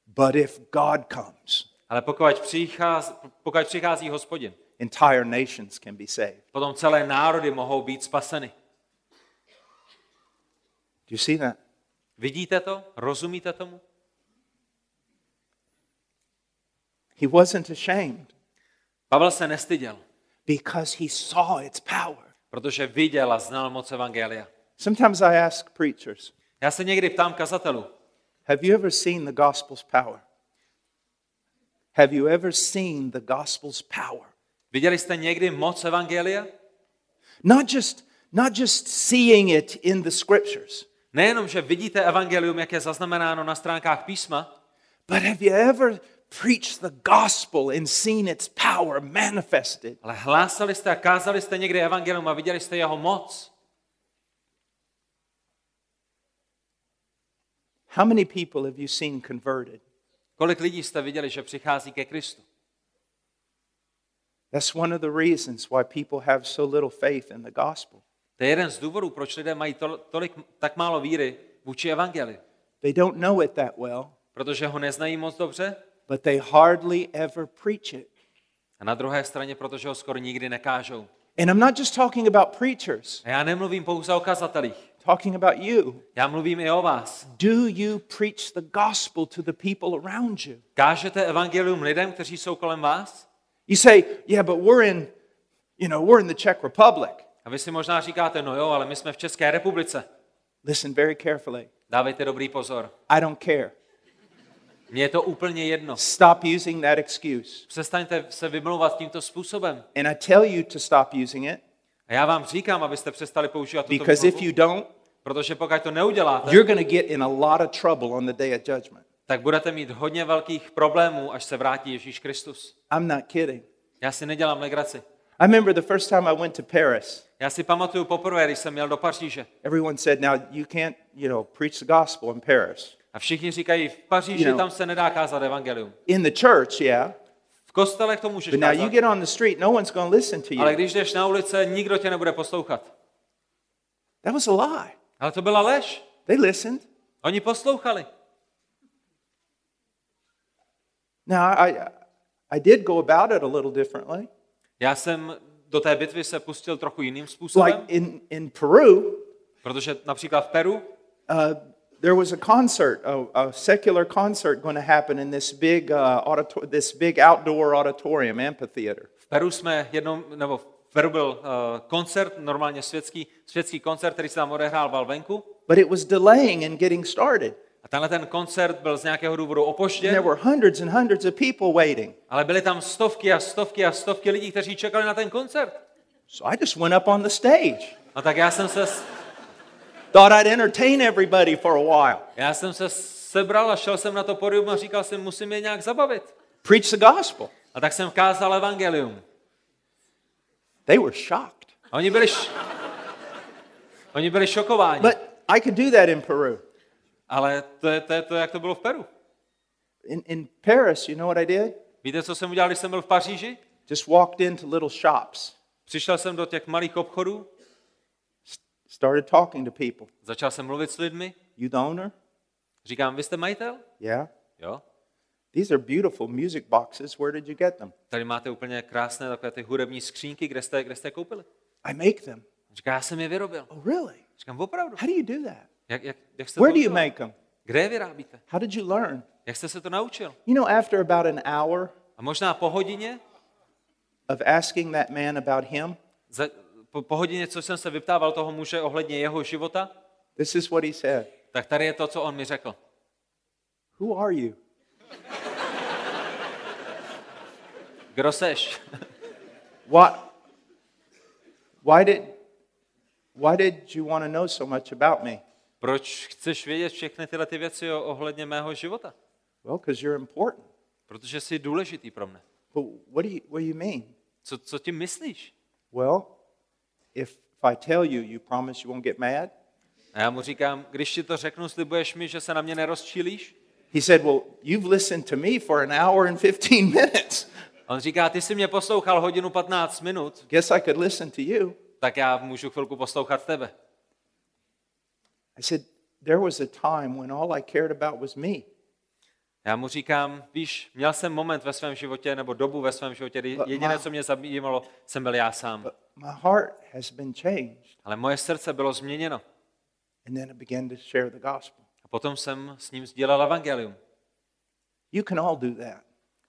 [SPEAKER 1] But if God comes
[SPEAKER 2] Ale pokud přichází, pokud přichází hospodin
[SPEAKER 1] entire nations can be saved.
[SPEAKER 2] potom celé národy mohou být spaseny.
[SPEAKER 1] Do you see that?
[SPEAKER 2] Vidíte to? Rozumíte tomu?
[SPEAKER 1] He wasn't ashamed
[SPEAKER 2] Pavel se nestyděl,
[SPEAKER 1] because he saw its power.
[SPEAKER 2] protože viděl a znal moc Evangelia.
[SPEAKER 1] Sometimes I ask preachers,
[SPEAKER 2] Já se někdy ptám kazatelů,
[SPEAKER 1] have you ever seen the gospel's power? Have you ever seen the gospel's power?
[SPEAKER 2] viděli jste někdy moc Evangelia?
[SPEAKER 1] Not just, not just seeing it in the scriptures,
[SPEAKER 2] Nejenom, že vidíte Evangelium, jak je zaznamenáno na stránkách písma,
[SPEAKER 1] but have you ever preached the gospel and seen its power manifested?
[SPEAKER 2] ale hlásali jste a kázali jste někdy Evangelium a viděli jste jeho moc.
[SPEAKER 1] How many people have you seen converted?
[SPEAKER 2] Kolik lidí jste viděli, že přichází ke Kristu?
[SPEAKER 1] That's one of the reasons why people have so little faith in the gospel.
[SPEAKER 2] To je jeden z důvodů, proč lidé mají tol- tolik, tak málo víry vůči Evangeliu.
[SPEAKER 1] They don't know it that well,
[SPEAKER 2] Protože ho neznají moc dobře
[SPEAKER 1] but they hardly ever preach it.
[SPEAKER 2] a na druhé straně, protože ho skoro nikdy nekážou.
[SPEAKER 1] And I'm not just talking about preachers,
[SPEAKER 2] A já nemluvím pouze o kazatelích.
[SPEAKER 1] talking about you.
[SPEAKER 2] Já mluvím i o vás.
[SPEAKER 1] Do you preach the gospel to the people around you?
[SPEAKER 2] Kážete evangelium lidem, kteří jsou kolem vás?
[SPEAKER 1] You say, yeah, but we're in, you know, we're in the Czech Republic.
[SPEAKER 2] A vy si možná říkáte, no jo, ale my jsme v České republice.
[SPEAKER 1] Listen very carefully.
[SPEAKER 2] Dávejte dobrý pozor.
[SPEAKER 1] I don't care.
[SPEAKER 2] Mně je to úplně jedno.
[SPEAKER 1] Stop using that excuse.
[SPEAKER 2] Přestaňte se vymlouvat tímto způsobem.
[SPEAKER 1] And I tell you to stop using it
[SPEAKER 2] A já vám říkám, abyste přestali používat tuto
[SPEAKER 1] because if you don't,
[SPEAKER 2] protože pokud to neuděláte,
[SPEAKER 1] you're going to get in a lot of trouble on the day of judgment.
[SPEAKER 2] tak budete mít hodně velkých problémů, až se vrátí Ježíš Kristus.
[SPEAKER 1] I'm not kidding.
[SPEAKER 2] Já si nedělám legraci.
[SPEAKER 1] I remember the first time I went to Paris.
[SPEAKER 2] Já si pamatuju poprvé, když jsem měl do Paříže.
[SPEAKER 1] Everyone said, now you can't, you know, preach the gospel in Paris.
[SPEAKER 2] A všichni říkají, v Paříži
[SPEAKER 1] You know.
[SPEAKER 2] tam se nedá kázat evangelium.
[SPEAKER 1] In the church, yeah.
[SPEAKER 2] V kostelech to můžeš
[SPEAKER 1] But now you
[SPEAKER 2] kázat,
[SPEAKER 1] get on the street, no one's going to listen to
[SPEAKER 2] ale
[SPEAKER 1] you.
[SPEAKER 2] když jdeš na ulice, nikdo tě nebude poslouchat.
[SPEAKER 1] That was a lie.
[SPEAKER 2] Ale to byla lež.
[SPEAKER 1] They listened.
[SPEAKER 2] Oni poslouchali.
[SPEAKER 1] Now, I, I did go about it a little differently.
[SPEAKER 2] Já jsem do té bitvy se pustil trochu jiným způsobem,
[SPEAKER 1] Like in, in Peru,
[SPEAKER 2] protože například v Peru
[SPEAKER 1] uh, there was a concert, a, a secular concert going to happen in this big, uh, auditor- this big outdoor auditorium, amphitheater.
[SPEAKER 2] V Peru jsme jednou, nebo v Peru byl uh, koncert, normálně světský, světský koncert, který se tam odehrával venku.
[SPEAKER 1] But it was delaying in getting started.
[SPEAKER 2] A tenhle ten koncert byl z nějakého důvodu
[SPEAKER 1] And there
[SPEAKER 2] opožděn,
[SPEAKER 1] were hundreds and hundreds of people waiting.
[SPEAKER 2] ale byly tam stovky a stovky a stovky lidí, kteří čekali na ten koncert.
[SPEAKER 1] So I just went up on the stage.
[SPEAKER 2] A tak já jsem se,
[SPEAKER 1] Thought I'd entertain everybody for a while.
[SPEAKER 2] já jsem se sebral a šel jsem na to podium a říkal jsem, musím je nějak zabavit.
[SPEAKER 1] Preach the gospel.
[SPEAKER 2] A tak jsem kázal evangelium.
[SPEAKER 1] They were shocked.
[SPEAKER 2] A oni byli, š... oni byli šokováni.
[SPEAKER 1] But I could do that in Peru.
[SPEAKER 2] Ale to je, to je to, jak to bylo v Peru.
[SPEAKER 1] In, in Paris, you know what I did?
[SPEAKER 2] Víte, co jsem udělal, když jsem byl v Paříži?
[SPEAKER 1] Just walked into little shops,
[SPEAKER 2] Přišel jsem do těch malých obchodů,
[SPEAKER 1] started talking to people.
[SPEAKER 2] začal jsem mluvit s lidmi,
[SPEAKER 1] You the owner?
[SPEAKER 2] říkám, vy jste majitel?
[SPEAKER 1] Yeah.
[SPEAKER 2] Jo.
[SPEAKER 1] These are beautiful music boxes. Where did you get them?
[SPEAKER 2] Tady máte úplně krásné takové ty hudební skřínky, kde jste, kde jste koupili.
[SPEAKER 1] I make them.
[SPEAKER 2] Říká, já jsem je vyrobil.
[SPEAKER 1] Oh, really?
[SPEAKER 2] Říkám, opravdu.
[SPEAKER 1] How do you do that?
[SPEAKER 2] Jak, jak, jak jste
[SPEAKER 1] Where
[SPEAKER 2] to
[SPEAKER 1] do you make them?
[SPEAKER 2] Kde je vyrábíte?
[SPEAKER 1] How did you learn?
[SPEAKER 2] Jak jste se to naučil?
[SPEAKER 1] You know, after about an hour
[SPEAKER 2] A možná po hodině,
[SPEAKER 1] of asking that man about him,
[SPEAKER 2] za, po, po hodině, co jsem se vyptával toho muže ohledně jeho života,
[SPEAKER 1] this is what he said
[SPEAKER 2] tak tady je to, co on mi řekl.
[SPEAKER 1] Who are you?
[SPEAKER 2] Kdo seš?
[SPEAKER 1] What? Why did, why did you want to know so much about me?
[SPEAKER 2] Proč chceš vědět všechny tyhle ty věci ohledně mého života?
[SPEAKER 1] Well, because you're important.
[SPEAKER 2] Protože jsi důležitý pro mne.
[SPEAKER 1] But what do you, what do you mean?
[SPEAKER 2] Co, co tím myslíš?
[SPEAKER 1] Well, if, if I tell you, you promise you won't get mad?
[SPEAKER 2] A já mu říkám, když ti to řeknu, slibuješ mi, že se na mě nerozčílíš?
[SPEAKER 1] He said, Well, you've listened to me for an hour and 15 minutes.
[SPEAKER 2] On říká, ty jsi mě poslouchal hodinu 15 minut,
[SPEAKER 1] Guess I could listen to you.
[SPEAKER 2] tak já můžu chvilku poslouchat tebe.
[SPEAKER 1] I said, There was a time when all I cared about was me.
[SPEAKER 2] Já mu říkám, víš, měl jsem moment ve svém životě, nebo dobu ve svém životě, kdy jediné, co mě zajímalo, jsem byl já sám.
[SPEAKER 1] But my heart has been changed.
[SPEAKER 2] Ale moje srdce bylo změněno.
[SPEAKER 1] And then I began to share the gospel.
[SPEAKER 2] A potom jsem s ním sdílel evangelium.
[SPEAKER 1] You can all do that.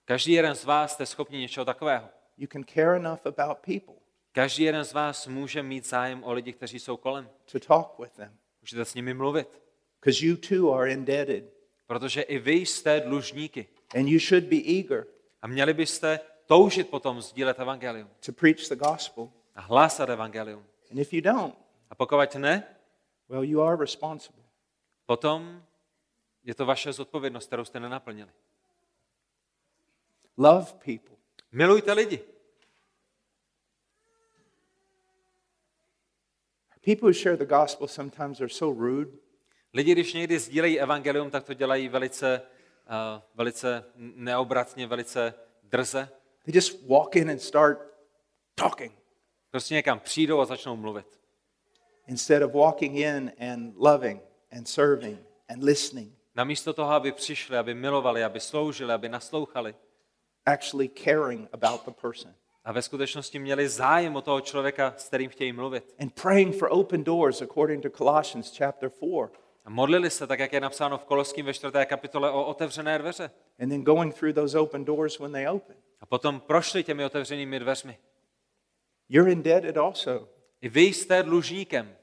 [SPEAKER 2] Každý jeden z vás jste schopni něčeho takového.
[SPEAKER 1] You can care enough about people
[SPEAKER 2] Každý jeden z vás může mít zájem o lidi, kteří jsou kolem.
[SPEAKER 1] to talk with them
[SPEAKER 2] Můžete s nimi mluvit,
[SPEAKER 1] because you too are indebted
[SPEAKER 2] protože i vy jste dlužníky.
[SPEAKER 1] and you should be eager
[SPEAKER 2] A měli byste toužit potom sdílet evangelium
[SPEAKER 1] to preach the gospel.
[SPEAKER 2] a hlásat evangelium.
[SPEAKER 1] And if you don't,
[SPEAKER 2] A pokud ne,
[SPEAKER 1] well, you are responsible.
[SPEAKER 2] potom je to vaše zodpovědnost, kterou jste nenaplnili.
[SPEAKER 1] Love people.
[SPEAKER 2] Milujte lidi.
[SPEAKER 1] People who share the gospel sometimes are so rude.
[SPEAKER 2] Lidi, když někdy sdílejí evangelium, tak to dělají velice, uh, velice neobratně, velice drze.
[SPEAKER 1] They just walk in and start talking
[SPEAKER 2] Prostě někam přijdou a začnou mluvit.
[SPEAKER 1] instead of walking in and loving and serving and listening,
[SPEAKER 2] Namísto toho, aby přišli, aby milovali, aby sloužili, aby naslouchali
[SPEAKER 1] actually caring about the person
[SPEAKER 2] a ve skutečnosti měli zájem o toho člověka, s kterým chtějí mluvit.
[SPEAKER 1] and praying for open doors according to Colossians chapter 4
[SPEAKER 2] A modlili se, tak jak je napsáno v Koloským ve čtvrté kapitole, o otevřené dveře.
[SPEAKER 1] and then going through those open doors when they open.
[SPEAKER 2] A potom prošli těmi otevřenými dveřmi.
[SPEAKER 1] You're indebted also.
[SPEAKER 2] I vy jste dlužníkem.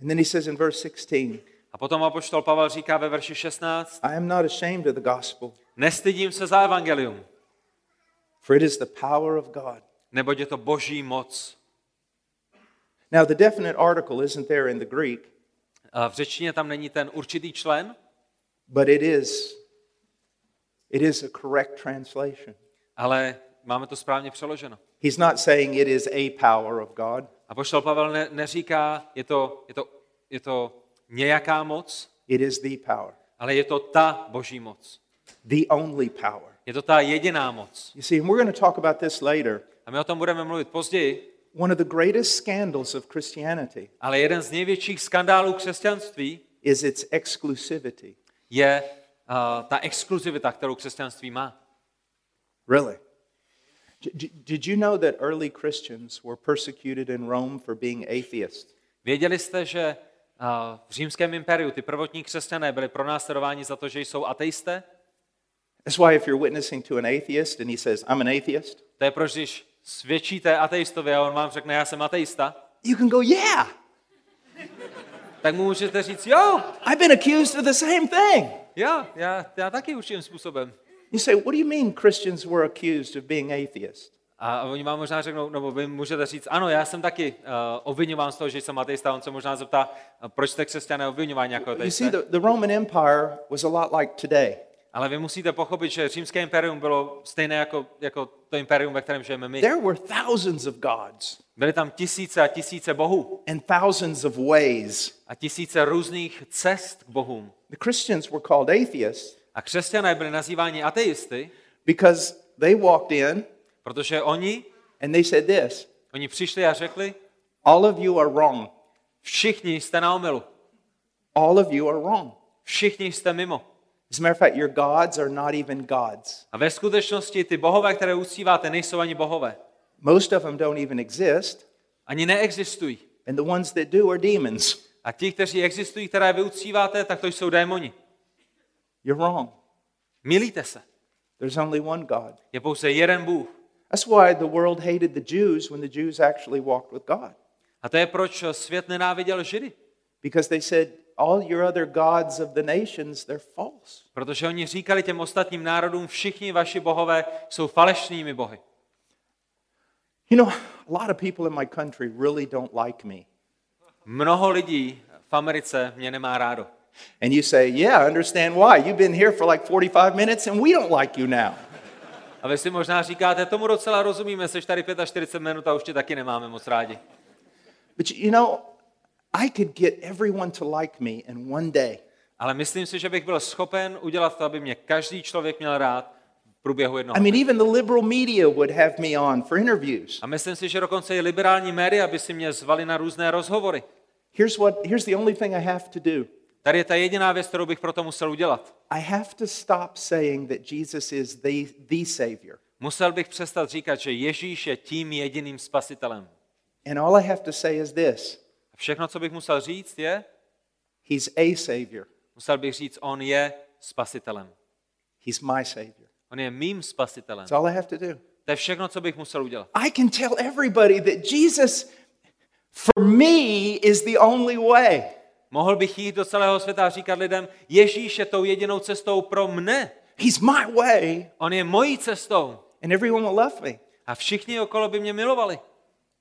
[SPEAKER 1] And then he says in verse 16,
[SPEAKER 2] A potom apoštol Pavel říká ve verši 16,
[SPEAKER 1] I am not ashamed of the gospel,
[SPEAKER 2] nestydím se za evangelium,
[SPEAKER 1] for it is the power of God.
[SPEAKER 2] neboť je to boží moc.
[SPEAKER 1] Now, the definite article isn't there in the Greek,
[SPEAKER 2] v řečtině tam není ten určitý člen,
[SPEAKER 1] but it is it is a correct translation.
[SPEAKER 2] ale máme to správně přeloženo.
[SPEAKER 1] He's not saying it is a power of God.
[SPEAKER 2] A poštol Pavel ne, neříká, je to, je, to, je to nějaká moc,
[SPEAKER 1] It is the power,
[SPEAKER 2] ale je to ta boží moc.
[SPEAKER 1] the only power.
[SPEAKER 2] Je to ta jediná moc.
[SPEAKER 1] You see, and we're going to talk about this later.
[SPEAKER 2] A my o tom budeme mluvit později,
[SPEAKER 1] One of the greatest scandals of Christianity
[SPEAKER 2] ale jeden z největších skandálů křesťanství
[SPEAKER 1] is its exclusivity.
[SPEAKER 2] je uh, ta exkluzivita, kterou křesťanství má.
[SPEAKER 1] Really? Did you know that early Christians were persecuted in Rome for being atheists?
[SPEAKER 2] Věděli jste, že uh, v římském impériu ty prvotní křesťané byli pronásledováni za to, že jsou ateisté?
[SPEAKER 1] That's why if you're witnessing to an atheist and he says, I'm an atheist,
[SPEAKER 2] To je proč, když svědčíte ateistovi a on vám řekne, já jsem ateista,
[SPEAKER 1] you can go, Yeah,
[SPEAKER 2] tak mu můžete říct, jo,
[SPEAKER 1] I've been accused of the same thing.
[SPEAKER 2] jo, já, já taky určitým způsobem.
[SPEAKER 1] You say, What do you mean Christians were accused of being atheists?
[SPEAKER 2] A oni vám možná řeknou, nebo vy můžete říct, ano, já jsem taky uh, obvinován z toho, že jsem ateista. On se možná zeptá, proč jste křesťané obvinování jako
[SPEAKER 1] You
[SPEAKER 2] ateisté.
[SPEAKER 1] see, the, the Roman Empire was a lot like today.
[SPEAKER 2] Ale vy musíte pochopit, že římské impérium bylo stejné jako, jako to impérium, ve kterém žijeme my.
[SPEAKER 1] There were thousands of gods
[SPEAKER 2] Byly tam tisíce a tisíce bohů
[SPEAKER 1] and thousands of ways.
[SPEAKER 2] a tisíce různých cest k bohům.
[SPEAKER 1] The Christians were called atheists
[SPEAKER 2] A křesťané byli nazýváni ateisty,
[SPEAKER 1] because they walked in
[SPEAKER 2] protože oni,
[SPEAKER 1] and they said this
[SPEAKER 2] oni přišli a řekli,
[SPEAKER 1] All of you are wrong.
[SPEAKER 2] všichni jste na omylu,
[SPEAKER 1] All of you are wrong.
[SPEAKER 2] všichni jste mimo.
[SPEAKER 1] As a matter of fact, your gods are not even gods.
[SPEAKER 2] A ve skutečnosti ty bohové, které uctíváte, nejsou ani bohové.
[SPEAKER 1] Most of them don't even exist,
[SPEAKER 2] Ani neexistují.
[SPEAKER 1] and the ones that do are demons.
[SPEAKER 2] A ti, kteří existují, které vy uctíváte, tak to jsou démoni.
[SPEAKER 1] You're wrong.
[SPEAKER 2] Milíte se.
[SPEAKER 1] There's only one God.
[SPEAKER 2] Je pouze jeden Bůh.
[SPEAKER 1] That's why the world hated the Jews when the Jews actually walked with God.
[SPEAKER 2] A to je proč svět nenáviděl Židy.
[SPEAKER 1] Because they said, all your other gods of the nations, they're false.
[SPEAKER 2] Protože oni říkali těm ostatním národům, všichni vaši bohové jsou falešnými bohy.
[SPEAKER 1] You know, a lot of people in my country really don't like me.
[SPEAKER 2] Mnoho lidí v Americe mě nemá rádo.
[SPEAKER 1] And you say, yeah, I understand why. You've been here for like 45 minutes and we don't like you now.
[SPEAKER 2] A vy si možná říkáte, tomu docela rozumíme, seš tady 45 minut a už tě taky nemáme moc rádi.
[SPEAKER 1] But you know, I could get everyone to like me in one day.
[SPEAKER 2] Ale myslím si, že bych byl schopen udělat to, aby mě každý člověk měl rád v průběhu jednoho
[SPEAKER 1] I mean, even the liberal media would have me on for interviews.
[SPEAKER 2] A myslím si, že dokonce i liberální média by si mě zvali na různé rozhovory.
[SPEAKER 1] Here's, what, here's the only thing I have to do
[SPEAKER 2] Tady je ta jediná věc, kterou bych proto musel udělat.
[SPEAKER 1] I have to stop saying that Jesus is the, the Savior.
[SPEAKER 2] Musel bych přestat říkat, že Ježíš je tím jediným spasitelem.
[SPEAKER 1] And all I have to say is this
[SPEAKER 2] všechno, co bych musel říct, je,
[SPEAKER 1] He's a Savior,
[SPEAKER 2] musel bych říct, on je spasitelem.
[SPEAKER 1] He's my Savior.
[SPEAKER 2] On je mým spasitelem.
[SPEAKER 1] That's all I have to do.
[SPEAKER 2] To je všechno, co bych musel udělat.
[SPEAKER 1] I can tell everybody that Jesus, for me, is the only way.
[SPEAKER 2] Mohl bych jít do celého světa a říkat lidem, Ježíš je tou jedinou cestou pro mne.
[SPEAKER 1] He's my way,
[SPEAKER 2] On je mojí cestou.
[SPEAKER 1] and everyone will love me.
[SPEAKER 2] A všichni okolo by mě milovali.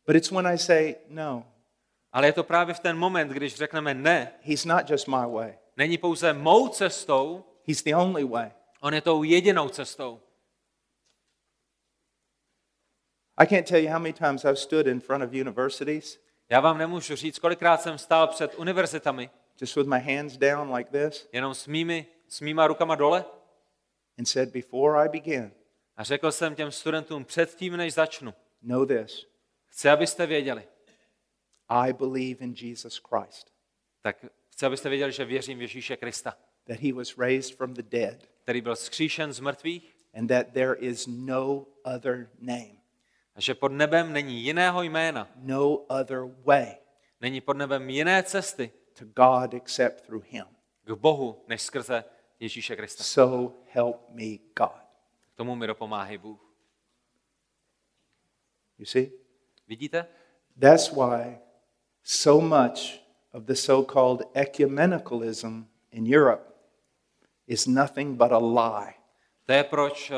[SPEAKER 1] But it's when I say, no,
[SPEAKER 2] Ale je to právě v ten moment, když řekneme ne,
[SPEAKER 1] He's not just my way,
[SPEAKER 2] není pouze mou cestou,
[SPEAKER 1] He's the only way.
[SPEAKER 2] on je tou jedinou cestou.
[SPEAKER 1] I can't tell you how many times I've stood in front of universities
[SPEAKER 2] Já vám nemůžu říct, kolikrát jsem stál před univerzitami,
[SPEAKER 1] just with my hands down like this
[SPEAKER 2] jenom s mými, s mýma rukama dole
[SPEAKER 1] and said, Before I begin,
[SPEAKER 2] a řekl jsem těm studentům předtím, než začnu,
[SPEAKER 1] know this
[SPEAKER 2] chci, abyste věděli,
[SPEAKER 1] I believe in Jesus Christ,
[SPEAKER 2] tak chci, abyste věděli, že věřím v Ježíše Krista,
[SPEAKER 1] that He was raised from the dead,
[SPEAKER 2] který byl skříšen z mrtvých
[SPEAKER 1] and that there is no other name,
[SPEAKER 2] a že pod nebem není jiného jména,
[SPEAKER 1] no other way
[SPEAKER 2] není pod nebem jiné cesty
[SPEAKER 1] to God except through Him.
[SPEAKER 2] k Bohu, než skrze Ježíše Krista.
[SPEAKER 1] So help me God.
[SPEAKER 2] K tomu mi dopomáhá Bůh.
[SPEAKER 1] You see?
[SPEAKER 2] Vidíte?
[SPEAKER 1] That's why so much of the so called ecumenicalism in Europe is nothing but a lie.
[SPEAKER 2] To je proč eh,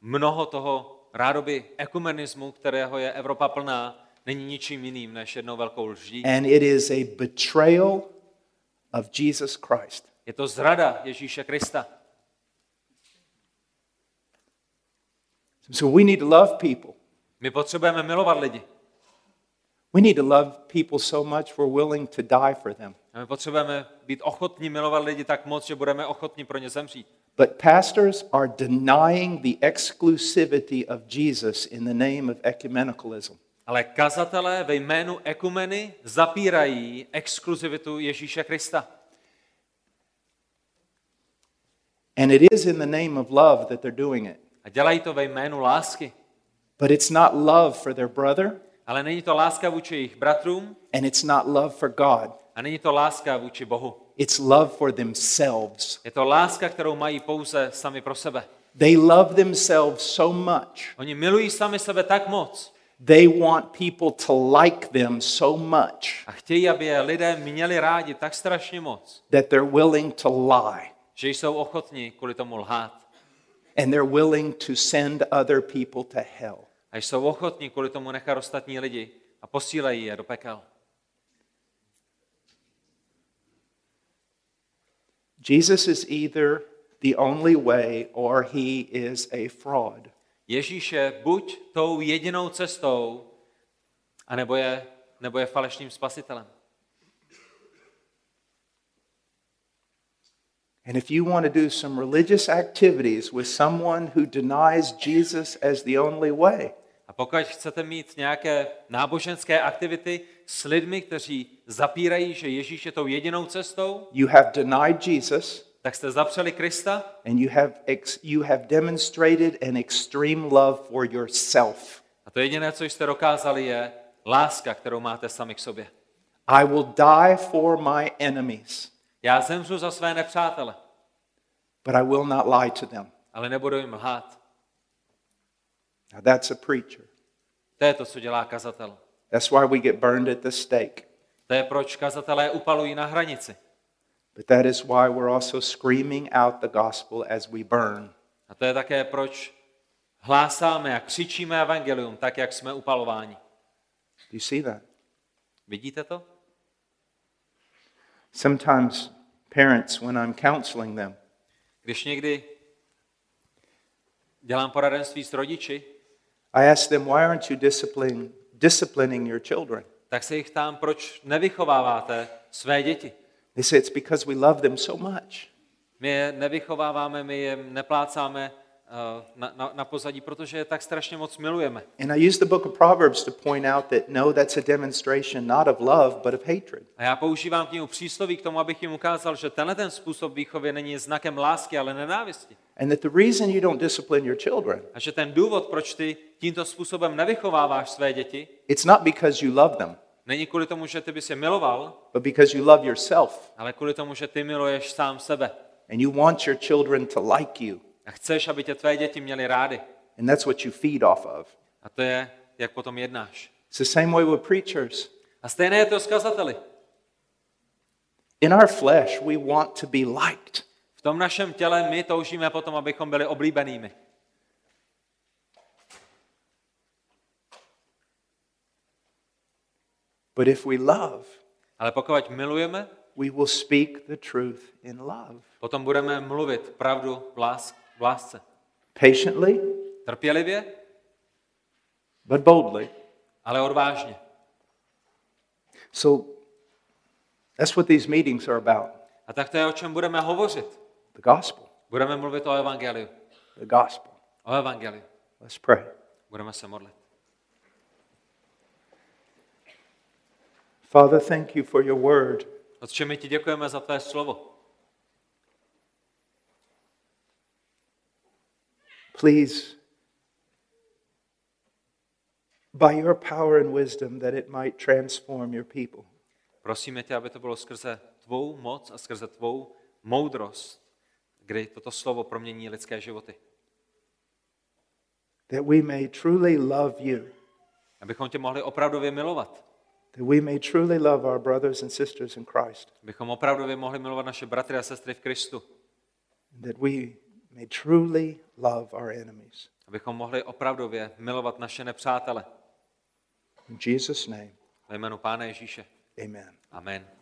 [SPEAKER 2] mnoho toho rádoby ekumenismu, kterého je Evropa plná, není ničím jiným než jednou velkou lží.
[SPEAKER 1] And it is a betrayal of Jesus Christ.
[SPEAKER 2] Je to zrada Ježíše Krista.
[SPEAKER 1] So we need to love people.
[SPEAKER 2] My potřebujeme milovat lidi.
[SPEAKER 1] We need to love people so much we're willing to die for them.
[SPEAKER 2] A my potřebujeme být ochotní milovat lidi tak moc, že budeme ochotní pro ně zemřít.
[SPEAKER 1] But pastors are denying the exclusivity of Jesus in the name of ecumenicalism.
[SPEAKER 2] Ale kazatelé ve jménu ekumeny zapírají exkluzivitu Ježíše Krista.
[SPEAKER 1] And it is in the name of love that they're doing it.
[SPEAKER 2] A dělají to ve jménu lásky.
[SPEAKER 1] But it's not love for their brother,
[SPEAKER 2] Ale není to láska vůči jejich bratrům
[SPEAKER 1] and it's not love for God.
[SPEAKER 2] a není to láska vůči Bohu.
[SPEAKER 1] It's love for themselves.
[SPEAKER 2] Je to láska, kterou mají pouze sami pro sebe.
[SPEAKER 1] They love themselves so much.
[SPEAKER 2] Oni milují sami sebe tak moc
[SPEAKER 1] They want people to like them so much
[SPEAKER 2] a chtějí, aby je lidé měli rádi tak strašně moc,
[SPEAKER 1] that they're willing to lie
[SPEAKER 2] že jsou ochotní kvůli tomu lhát.
[SPEAKER 1] and they're willing to send other people to hell.
[SPEAKER 2] A jsou ochotní kvůli tomu nechat ostatní lidi a posílají je do pekel.
[SPEAKER 1] Jesus is either the only way or he is a fraud.
[SPEAKER 2] Ježíš je buď tou jedinou cestou, anebo je, nebo je falešným spasitelem.
[SPEAKER 1] And if you want to do some religious activities with someone who denies Jesus as the only way,
[SPEAKER 2] A pokud chcete mít nějaké náboženské aktivity s lidmi, kteří zapírají, že Ježíš je tou jedinou cestou,
[SPEAKER 1] you have denied Jesus
[SPEAKER 2] tak jste zapřeli Krista
[SPEAKER 1] and you have, ex- you have demonstrated an extreme love for yourself.
[SPEAKER 2] a to jediné, co jste dokázali, je láska, kterou máte sami k sobě.
[SPEAKER 1] I will die for my enemies,
[SPEAKER 2] Já zemřu za své nepřátele,
[SPEAKER 1] but I will not lie to them.
[SPEAKER 2] ale nebudu jim lhát.
[SPEAKER 1] Now that's a preacher.
[SPEAKER 2] To je to, co dělá kazatel.
[SPEAKER 1] That's why we get burned at the stake.
[SPEAKER 2] To je proč kazatelé upalují na hranici.
[SPEAKER 1] But that is why we're also screaming out the gospel as we burn.
[SPEAKER 2] A to je také proč hlásáme a křičíme evangelium tak, jak jsme upalováni.
[SPEAKER 1] Do you see that?
[SPEAKER 2] Vidíte to?
[SPEAKER 1] Sometimes parents, when I'm counseling them,
[SPEAKER 2] Když někdy dělám poradenství s rodiči,
[SPEAKER 1] I ask them, why aren't you disciplining, disciplining your children?
[SPEAKER 2] tak se jich ptám, proč nevychováváte své děti.
[SPEAKER 1] They say it's because we love them so much.
[SPEAKER 2] My je nevychováváme, my je neplácáme na, na, na pozadí, protože je tak strašně moc milujeme.
[SPEAKER 1] And I use the book of Proverbs to point out that no, that's a demonstration not of love, but of hatred.
[SPEAKER 2] A já používám knihu přísloví k tomu, abych jim ukázal, že tenhle ten způsob výchovy není znakem lásky, ale nenávisti.
[SPEAKER 1] And that the reason you don't discipline your children,
[SPEAKER 2] A že ten důvod, proč ty tímto způsobem nevychováváš své děti,
[SPEAKER 1] it's not because you love them,
[SPEAKER 2] není kvůli tomu, že ty bys je miloval,
[SPEAKER 1] but because you love yourself
[SPEAKER 2] ale kvůli tomu, že ty miluješ sám sebe.
[SPEAKER 1] and you want your children to like you.
[SPEAKER 2] A chceš, aby tě tvé děti měly rády.
[SPEAKER 1] And that's what you feed off of.
[SPEAKER 2] A to je, jak potom jednáš.
[SPEAKER 1] It's the same way with preachers.
[SPEAKER 2] A stejné je to s kazateli.
[SPEAKER 1] In our flesh, we want to be liked.
[SPEAKER 2] V tom našem těle my toužíme potom, abychom byli oblíbenými.
[SPEAKER 1] But if we love,
[SPEAKER 2] Ale pokud milujeme,
[SPEAKER 1] we will speak the truth in love.
[SPEAKER 2] potom budeme mluvit pravdu v, lás- v lásce.
[SPEAKER 1] Patiently,
[SPEAKER 2] Trpělivě,
[SPEAKER 1] but boldly.
[SPEAKER 2] ale odvážně.
[SPEAKER 1] So that's what these meetings are about
[SPEAKER 2] A tak to je, o čem budeme hovořit.
[SPEAKER 1] the gospel.
[SPEAKER 2] Budeme mluvit o evangeliu.
[SPEAKER 1] The gospel.
[SPEAKER 2] O evangeliu.
[SPEAKER 1] Let's pray.
[SPEAKER 2] Budeme se modlit.
[SPEAKER 1] Father, thank you for your word.
[SPEAKER 2] Otče, my ti děkujeme za tvé slovo.
[SPEAKER 1] Please, by your power and wisdom, that it might transform your people.
[SPEAKER 2] Prosíme tě, aby to bylo skrze tvou moc a skrze tvou moudrost, kdy toto slovo promění lidské životy.
[SPEAKER 1] That we may truly love you.
[SPEAKER 2] Abychom tě mohli opravdově milovat.
[SPEAKER 1] That we may truly love our brothers and sisters in Christ.
[SPEAKER 2] Abychom opravdově mohli milovat naše bratry a sestry v Kristu.
[SPEAKER 1] That we may truly love our enemies.
[SPEAKER 2] Abychom mohli opravdově milovat naše nepřátele.
[SPEAKER 1] In Jesus' name,
[SPEAKER 2] Ve jménu Pána Ježíše.
[SPEAKER 1] amen.
[SPEAKER 2] Amen.